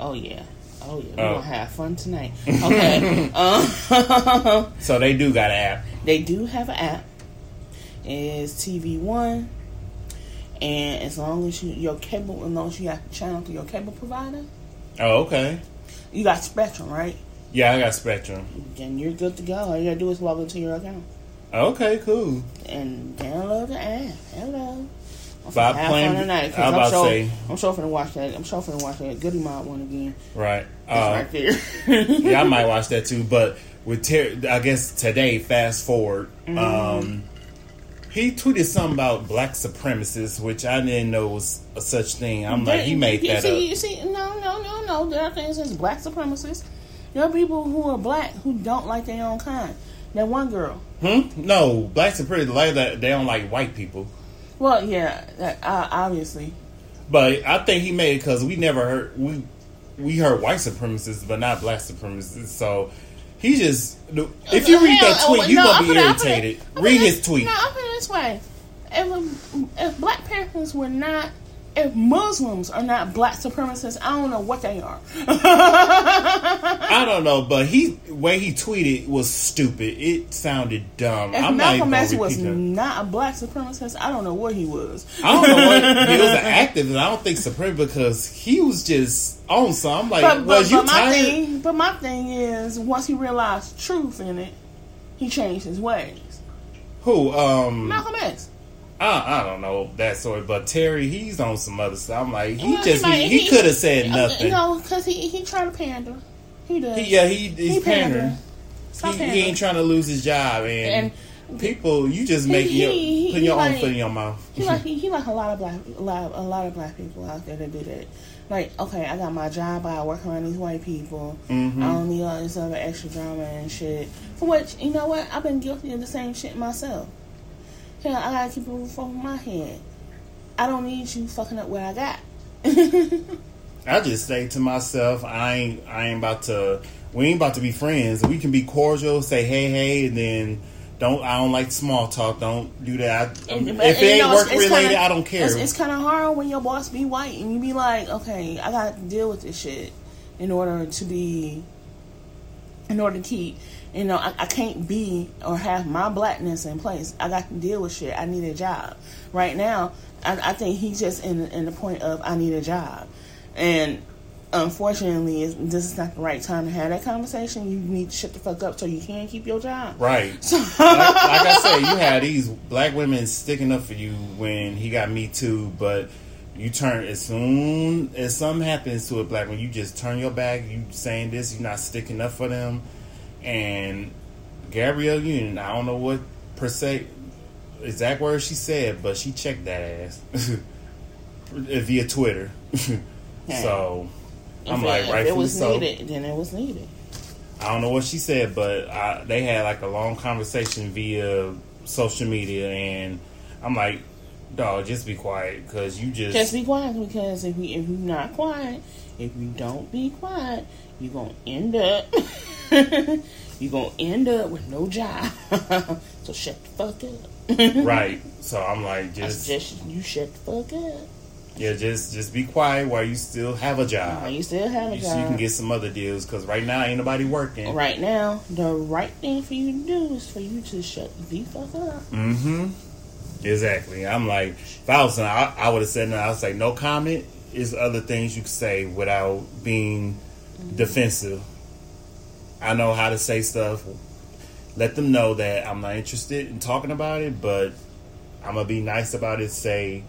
Speaker 2: Oh yeah. Oh yeah. We're
Speaker 1: Oh.
Speaker 2: gonna have fun tonight. Okay. um,
Speaker 1: so they do got an app.
Speaker 2: they do have an app. It's TV One, and as long as you your cable, as long as you got the channel to your cable provider,
Speaker 1: Oh, okay.
Speaker 2: you got Spectrum, right?
Speaker 1: Yeah, I got Spectrum.
Speaker 2: Then you're good to go. All you gotta do is log into your account
Speaker 1: Okay, cool.
Speaker 2: and download the app. Hello. I'm
Speaker 1: But I
Speaker 2: have
Speaker 1: plan-
Speaker 2: fun tonight. 'cause
Speaker 1: I was
Speaker 2: I'm
Speaker 1: about to say-
Speaker 2: I'm sure finna watch that. I'm sure finna watch that Goodie Mob one again.
Speaker 1: Right.
Speaker 2: It's
Speaker 1: Uh,
Speaker 2: right there.
Speaker 1: yeah, I might watch that too. But with Ter- I guess today, fast forward,
Speaker 2: Mm-hmm.
Speaker 1: um, he tweeted something about black supremacists, which I didn't know was a such thing. I'm like, he made
Speaker 2: you
Speaker 1: that
Speaker 2: see,
Speaker 1: up.
Speaker 2: You see, no, no, no, no. There are things as black supremacists. There are people who are black who don't like their own kind. That one girl.
Speaker 1: Hmm? No, blacks are pretty like that. They don't like white people.
Speaker 2: Well, yeah, uh, obviously.
Speaker 1: But I think he made it because we never heard we we heard white supremacists, but not black supremacists. So he just if you read that tweet,
Speaker 2: oh,
Speaker 1: you're
Speaker 2: no,
Speaker 1: gonna be
Speaker 2: put it- I put it-
Speaker 1: irritated. Read his tweet.
Speaker 2: No, I put it this way: if, if Black Panthers were not, if Muslims are not black supremacists, I don't know what they are.
Speaker 1: I don't know, but he way he tweeted was stupid. It sounded dumb.
Speaker 2: If
Speaker 1: I'm
Speaker 2: Malcolm X was
Speaker 1: that.
Speaker 2: not a black supremacist, I don't know what he was.
Speaker 1: I don't know what he was an activist. I don't think supreme because he was just on some. I'm like,
Speaker 2: But, but,
Speaker 1: was you
Speaker 2: but my thing, but my thing is, once he realized truth in it, he changed his ways.
Speaker 1: Who? Um,
Speaker 2: Malcolm X.
Speaker 1: I, I don't know that sort. But Terry, he's on some other stuff. I'm like, he
Speaker 2: Well,
Speaker 1: just
Speaker 2: might-
Speaker 1: he, he, could have said
Speaker 2: uh,
Speaker 1: nothing.
Speaker 2: No, because he he trying to pander. He does.
Speaker 1: He, yeah, he he's
Speaker 2: He pander.
Speaker 1: pandering. He,
Speaker 2: pandering.
Speaker 1: he ain't trying to lose his job, and,
Speaker 2: And-
Speaker 1: people, you just
Speaker 2: He-
Speaker 1: making your
Speaker 2: he- he-
Speaker 1: putting your own
Speaker 2: like-
Speaker 1: foot in your mouth.
Speaker 2: He like he, he like a lot of black a lot, a lot of black people out there that do that. like, okay, I got my job, I work around these white people.
Speaker 1: Mhm.
Speaker 2: I don't need all this other extra drama and shit. For which, you know what? I've been guilty of the same shit myself. Hell, I gotta keep a roof over my head. I don't need you fucking up what I got.
Speaker 1: I just say to myself, I ain't I ain't about to we ain't about to be friends. We can be cordial, say hey hey, and then don't I don't like small talk. Don't do that. I,
Speaker 2: And-
Speaker 1: if
Speaker 2: but-
Speaker 1: it
Speaker 2: and, you
Speaker 1: ain't
Speaker 2: know, it's-
Speaker 1: work
Speaker 2: it's
Speaker 1: related,
Speaker 2: kinda-
Speaker 1: I don't care.
Speaker 2: It's, it's kind of hard when your boss be white and you be like, okay, I got to deal with this shit in order to be, in order to keep, you know, I, I can't be or have my blackness in place. I got to deal with shit. I need a job. Right now, I, I think he's just in in the point of I need a job, and unfortunately, this is not the right time to have that conversation. You need to shut the fuck up so you can keep your job.
Speaker 1: Right. like, like I said, you had these black women sticking up for you when he got me too, but you turn as soon as something happens to a black woman, you just turn your back. You saying this, you're not sticking up for them. And Gabrielle Union, I don't know what per se exact words she said, but she checked that ass via Twitter. so I'm like,
Speaker 2: right. if it was
Speaker 1: so.
Speaker 2: needed, then it was needed.
Speaker 1: I don't know what she said, but I, they had like a long conversation via social media, and I'm like, dog, just be quiet because you just,
Speaker 2: Just be quiet because if we if you're not quiet, if you don't be quiet, you're gonna end up you're gonna end up with no job. so shut the fuck up.
Speaker 1: right. So I'm like,
Speaker 2: I
Speaker 1: just
Speaker 2: suggest you shut the fuck up.
Speaker 1: yeah, just just be quiet while you still have a job.
Speaker 2: While you still have a job.
Speaker 1: so you can get some other deals. Because right now ain't nobody working.
Speaker 2: right now, the right thing for you to do is for you to shut the fuck up.
Speaker 1: Mm-hmm. Exactly. I'm like, if I was, I, I would have said, no, I was like, no comment. Is other things you could say without being defensive. I know how to say stuff. Let them know that I'm not interested in talking about it, but I'm gonna be nice about it. Say,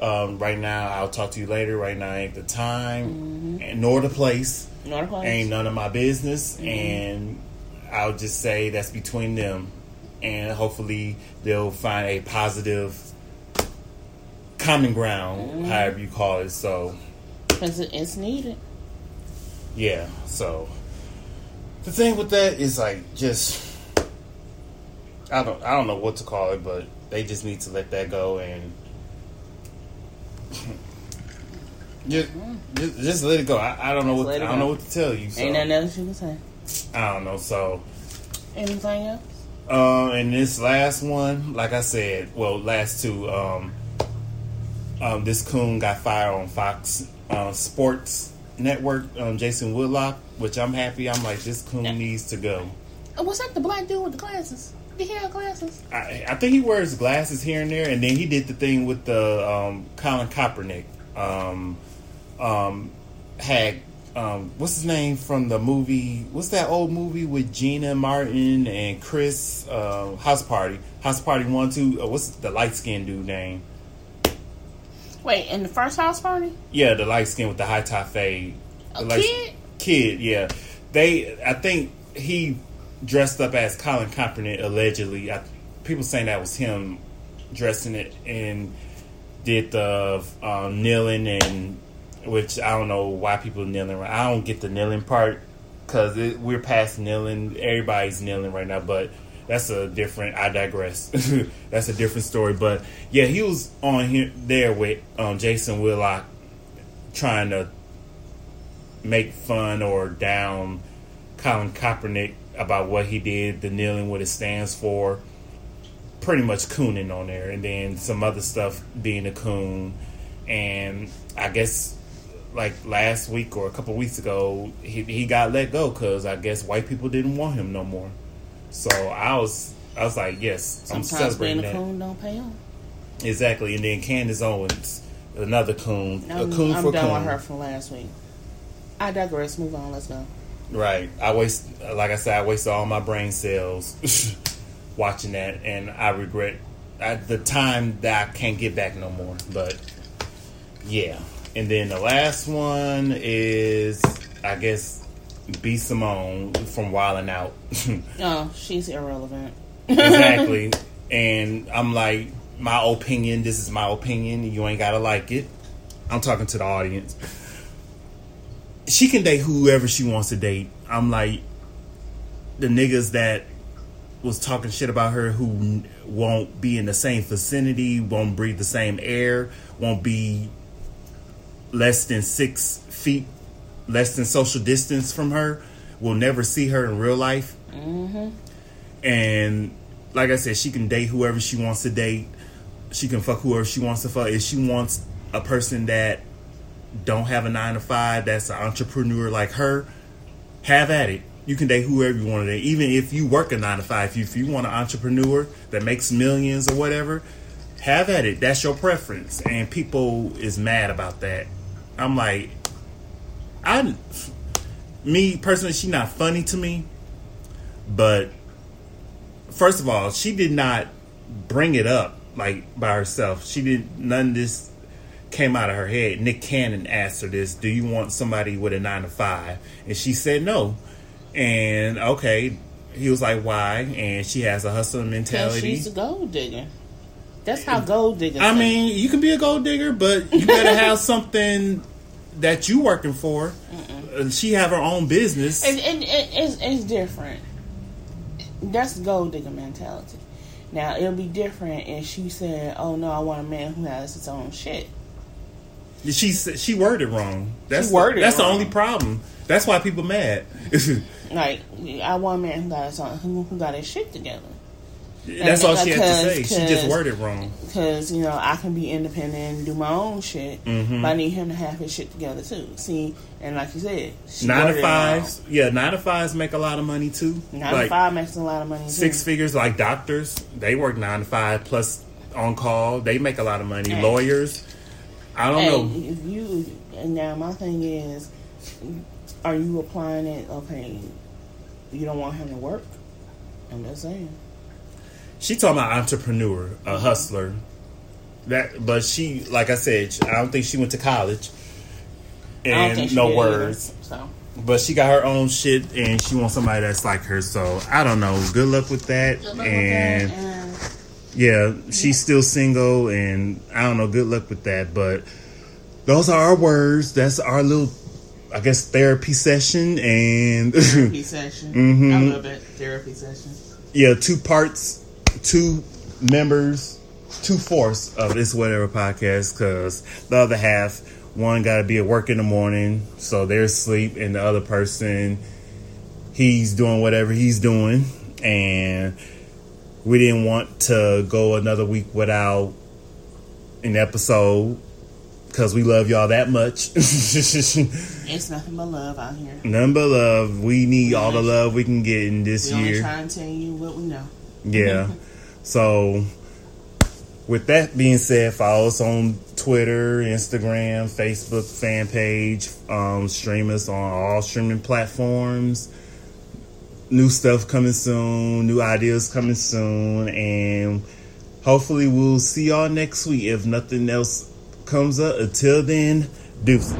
Speaker 1: um, right now, I'll talk to you later. Right now ain't the time, mm-hmm. and nor the place.
Speaker 2: Not a place.
Speaker 1: Ain't none of my business, mm-hmm. and I'll just say that's between them, and hopefully they'll find a positive common ground, mm-hmm. however you call it. So,
Speaker 2: Because it's needed.
Speaker 1: yeah. So the thing with that is like just I don't I don't know what to call it, but they just need to let that go and. Just, just, just let it go. I, I don't know
Speaker 2: Just
Speaker 1: what I don't
Speaker 2: go.
Speaker 1: know what to tell you. So
Speaker 2: Ain't nothing else you can say.
Speaker 1: I don't know. So
Speaker 2: Anything else?
Speaker 1: Uh, and this last one, like I said, well, last two, um, um, this coon got fired on Fox uh, Sports Network, um, Jason Whitlock, which I'm happy. I'm like, this coon
Speaker 2: Yeah.
Speaker 1: needs to go.
Speaker 2: Oh, Was that the black dude with the glasses? Did he have glasses?
Speaker 1: I, I think he wears glasses here and there, and then he did the thing with the um, Colin Kaepernick. Um, um, had um, what's his name from the movie? What's that old movie with Gina Martin and Chris? Uh, House Party, House Party One, Two. Uh, what's the light skinned dude name?
Speaker 2: Wait, in the first house party?
Speaker 1: Yeah, the light skin with the high top fade.
Speaker 2: A
Speaker 1: The light-
Speaker 2: kid?
Speaker 1: Kid, yeah. They, I think he dressed up as Colin Kaepernick allegedly. I, people saying that was him dressing it and did the um, kneeling and which I don't know why people kneeling. I don't get the kneeling part because we're past kneeling. Everybody's kneeling right now, but that's a different. I digress. that's a different story. But yeah, he was on here there with um, Jason Whitlock trying to make fun or down Colin Kaepernick about what he did, the kneeling, what it stands for. Pretty much cooning on there, and then some other stuff being a coon. And I guess like last week or a couple weeks ago, he, he got let go because I guess white people didn't want him no more. So I was I was like, yes, I'm
Speaker 2: Sometimes being
Speaker 1: celebrating
Speaker 2: a
Speaker 1: that.
Speaker 2: coon don't pay off.
Speaker 1: Exactly, and then Candace Owens, another coon,
Speaker 2: I'm,
Speaker 1: a coon
Speaker 2: I'm
Speaker 1: for
Speaker 2: done
Speaker 1: coon.
Speaker 2: with her from last week. I digress. Move on. Let's go.
Speaker 1: Right. I waste, like I said, I wasted all my brain cells watching that, and I regret at the time that I can't get back no more. But yeah, and then the last one is, I guess, B Simone from Wildin' Out.
Speaker 2: Oh, she's irrelevant.
Speaker 1: exactly. And I'm like, my opinion. This is my opinion. You ain't gotta like it. I'm talking to the audience. she can date whoever she wants to date. I'm like the niggas that was talking shit about her who won't be in the same vicinity, won't breathe the same air, won't be less than six feet, less than social distance from her, will never see her in real life. Mm-hmm. And like I said, she can date whoever she wants to date. She can fuck whoever she wants to fuck. If she wants a person that don't have a nine to five, that's an entrepreneur like her, have at it. You can date whoever you want to date, even if you work a nine to five. If you, if you want an entrepreneur that makes millions or whatever, have at it. That's your preference, and people is mad about that. I'm like, I, me personally, she not funny to me, but first of all, she did not bring it up like by herself. She didn't. none of this came out of her head. Nick Cannon asked her this: "Do you want somebody with a nine to five? And she said no. And okay, he was like, "Why?" And she has a hustler mentality.
Speaker 2: She's a gold digger. That's how gold diggers.
Speaker 1: I
Speaker 2: think.
Speaker 1: mean, you can be a gold digger, but you better have something that you working for. She have her own business.
Speaker 2: It, it's, it's different. That's gold digger mentality. Now it'll be different if she said, "Oh no, I want a man who has his own shit."
Speaker 1: She she worded wrong. That's
Speaker 2: She worded
Speaker 1: that's
Speaker 2: wrong.
Speaker 1: the only problem. That's why people mad.
Speaker 2: Like, I want a man who got his own, who, who got his shit together.
Speaker 1: That's all she had to say. She just worded wrong.
Speaker 2: Because you know I can be independent and do my own shit,
Speaker 1: Mm-hmm.
Speaker 2: but I need him to have his shit together too. See, and like you said,
Speaker 1: Nine to
Speaker 2: it wrong.
Speaker 1: fives, yeah, nine to fives make a lot of money too.
Speaker 2: Nine
Speaker 1: like
Speaker 2: to five makes a lot of money. Too.
Speaker 1: six figures, like doctors, they work nine to five plus on call. They make a lot of money.
Speaker 2: Hey.
Speaker 1: Lawyers, I don't
Speaker 2: And
Speaker 1: know.
Speaker 2: if you and now my thing is, are you applying it? Okay, you don't want him to work. I'm just saying.
Speaker 1: She talking about entrepreneur, a hustler. That, but she, like I said, I don't think she went to college.
Speaker 2: I don't think
Speaker 1: And no
Speaker 2: did either,
Speaker 1: words.
Speaker 2: so
Speaker 1: But she got her own shit, and she wants somebody that's like her. So I don't know. Good luck with that.
Speaker 2: Good luck with
Speaker 1: and
Speaker 2: that, and
Speaker 1: yeah, she's still single, and I don't know. Good luck with that. But those are our words. That's our little, I guess, therapy session. And
Speaker 2: therapy session.
Speaker 1: Mhm.
Speaker 2: I love it. Therapy session.
Speaker 1: yeah, two parts, two members, two fourths of this whatever podcast. Because the other half, one got to be at work in the morning, so they're asleep, and the other person, he's doing whatever he's doing, and we didn't want to go another week without an episode because we love y'all that much.
Speaker 2: It's nothing but love out here.
Speaker 1: None but love. We need all the love we can get in this
Speaker 2: We
Speaker 1: year.
Speaker 2: try and tell you what we know.
Speaker 1: Yeah. so, with that being said, follow us on Twitter, Instagram, Facebook fan page. Um, stream us on all streaming platforms. New stuff coming soon. New ideas coming soon, and hopefully we'll see y'all next week. If nothing else comes up, until then, deuces.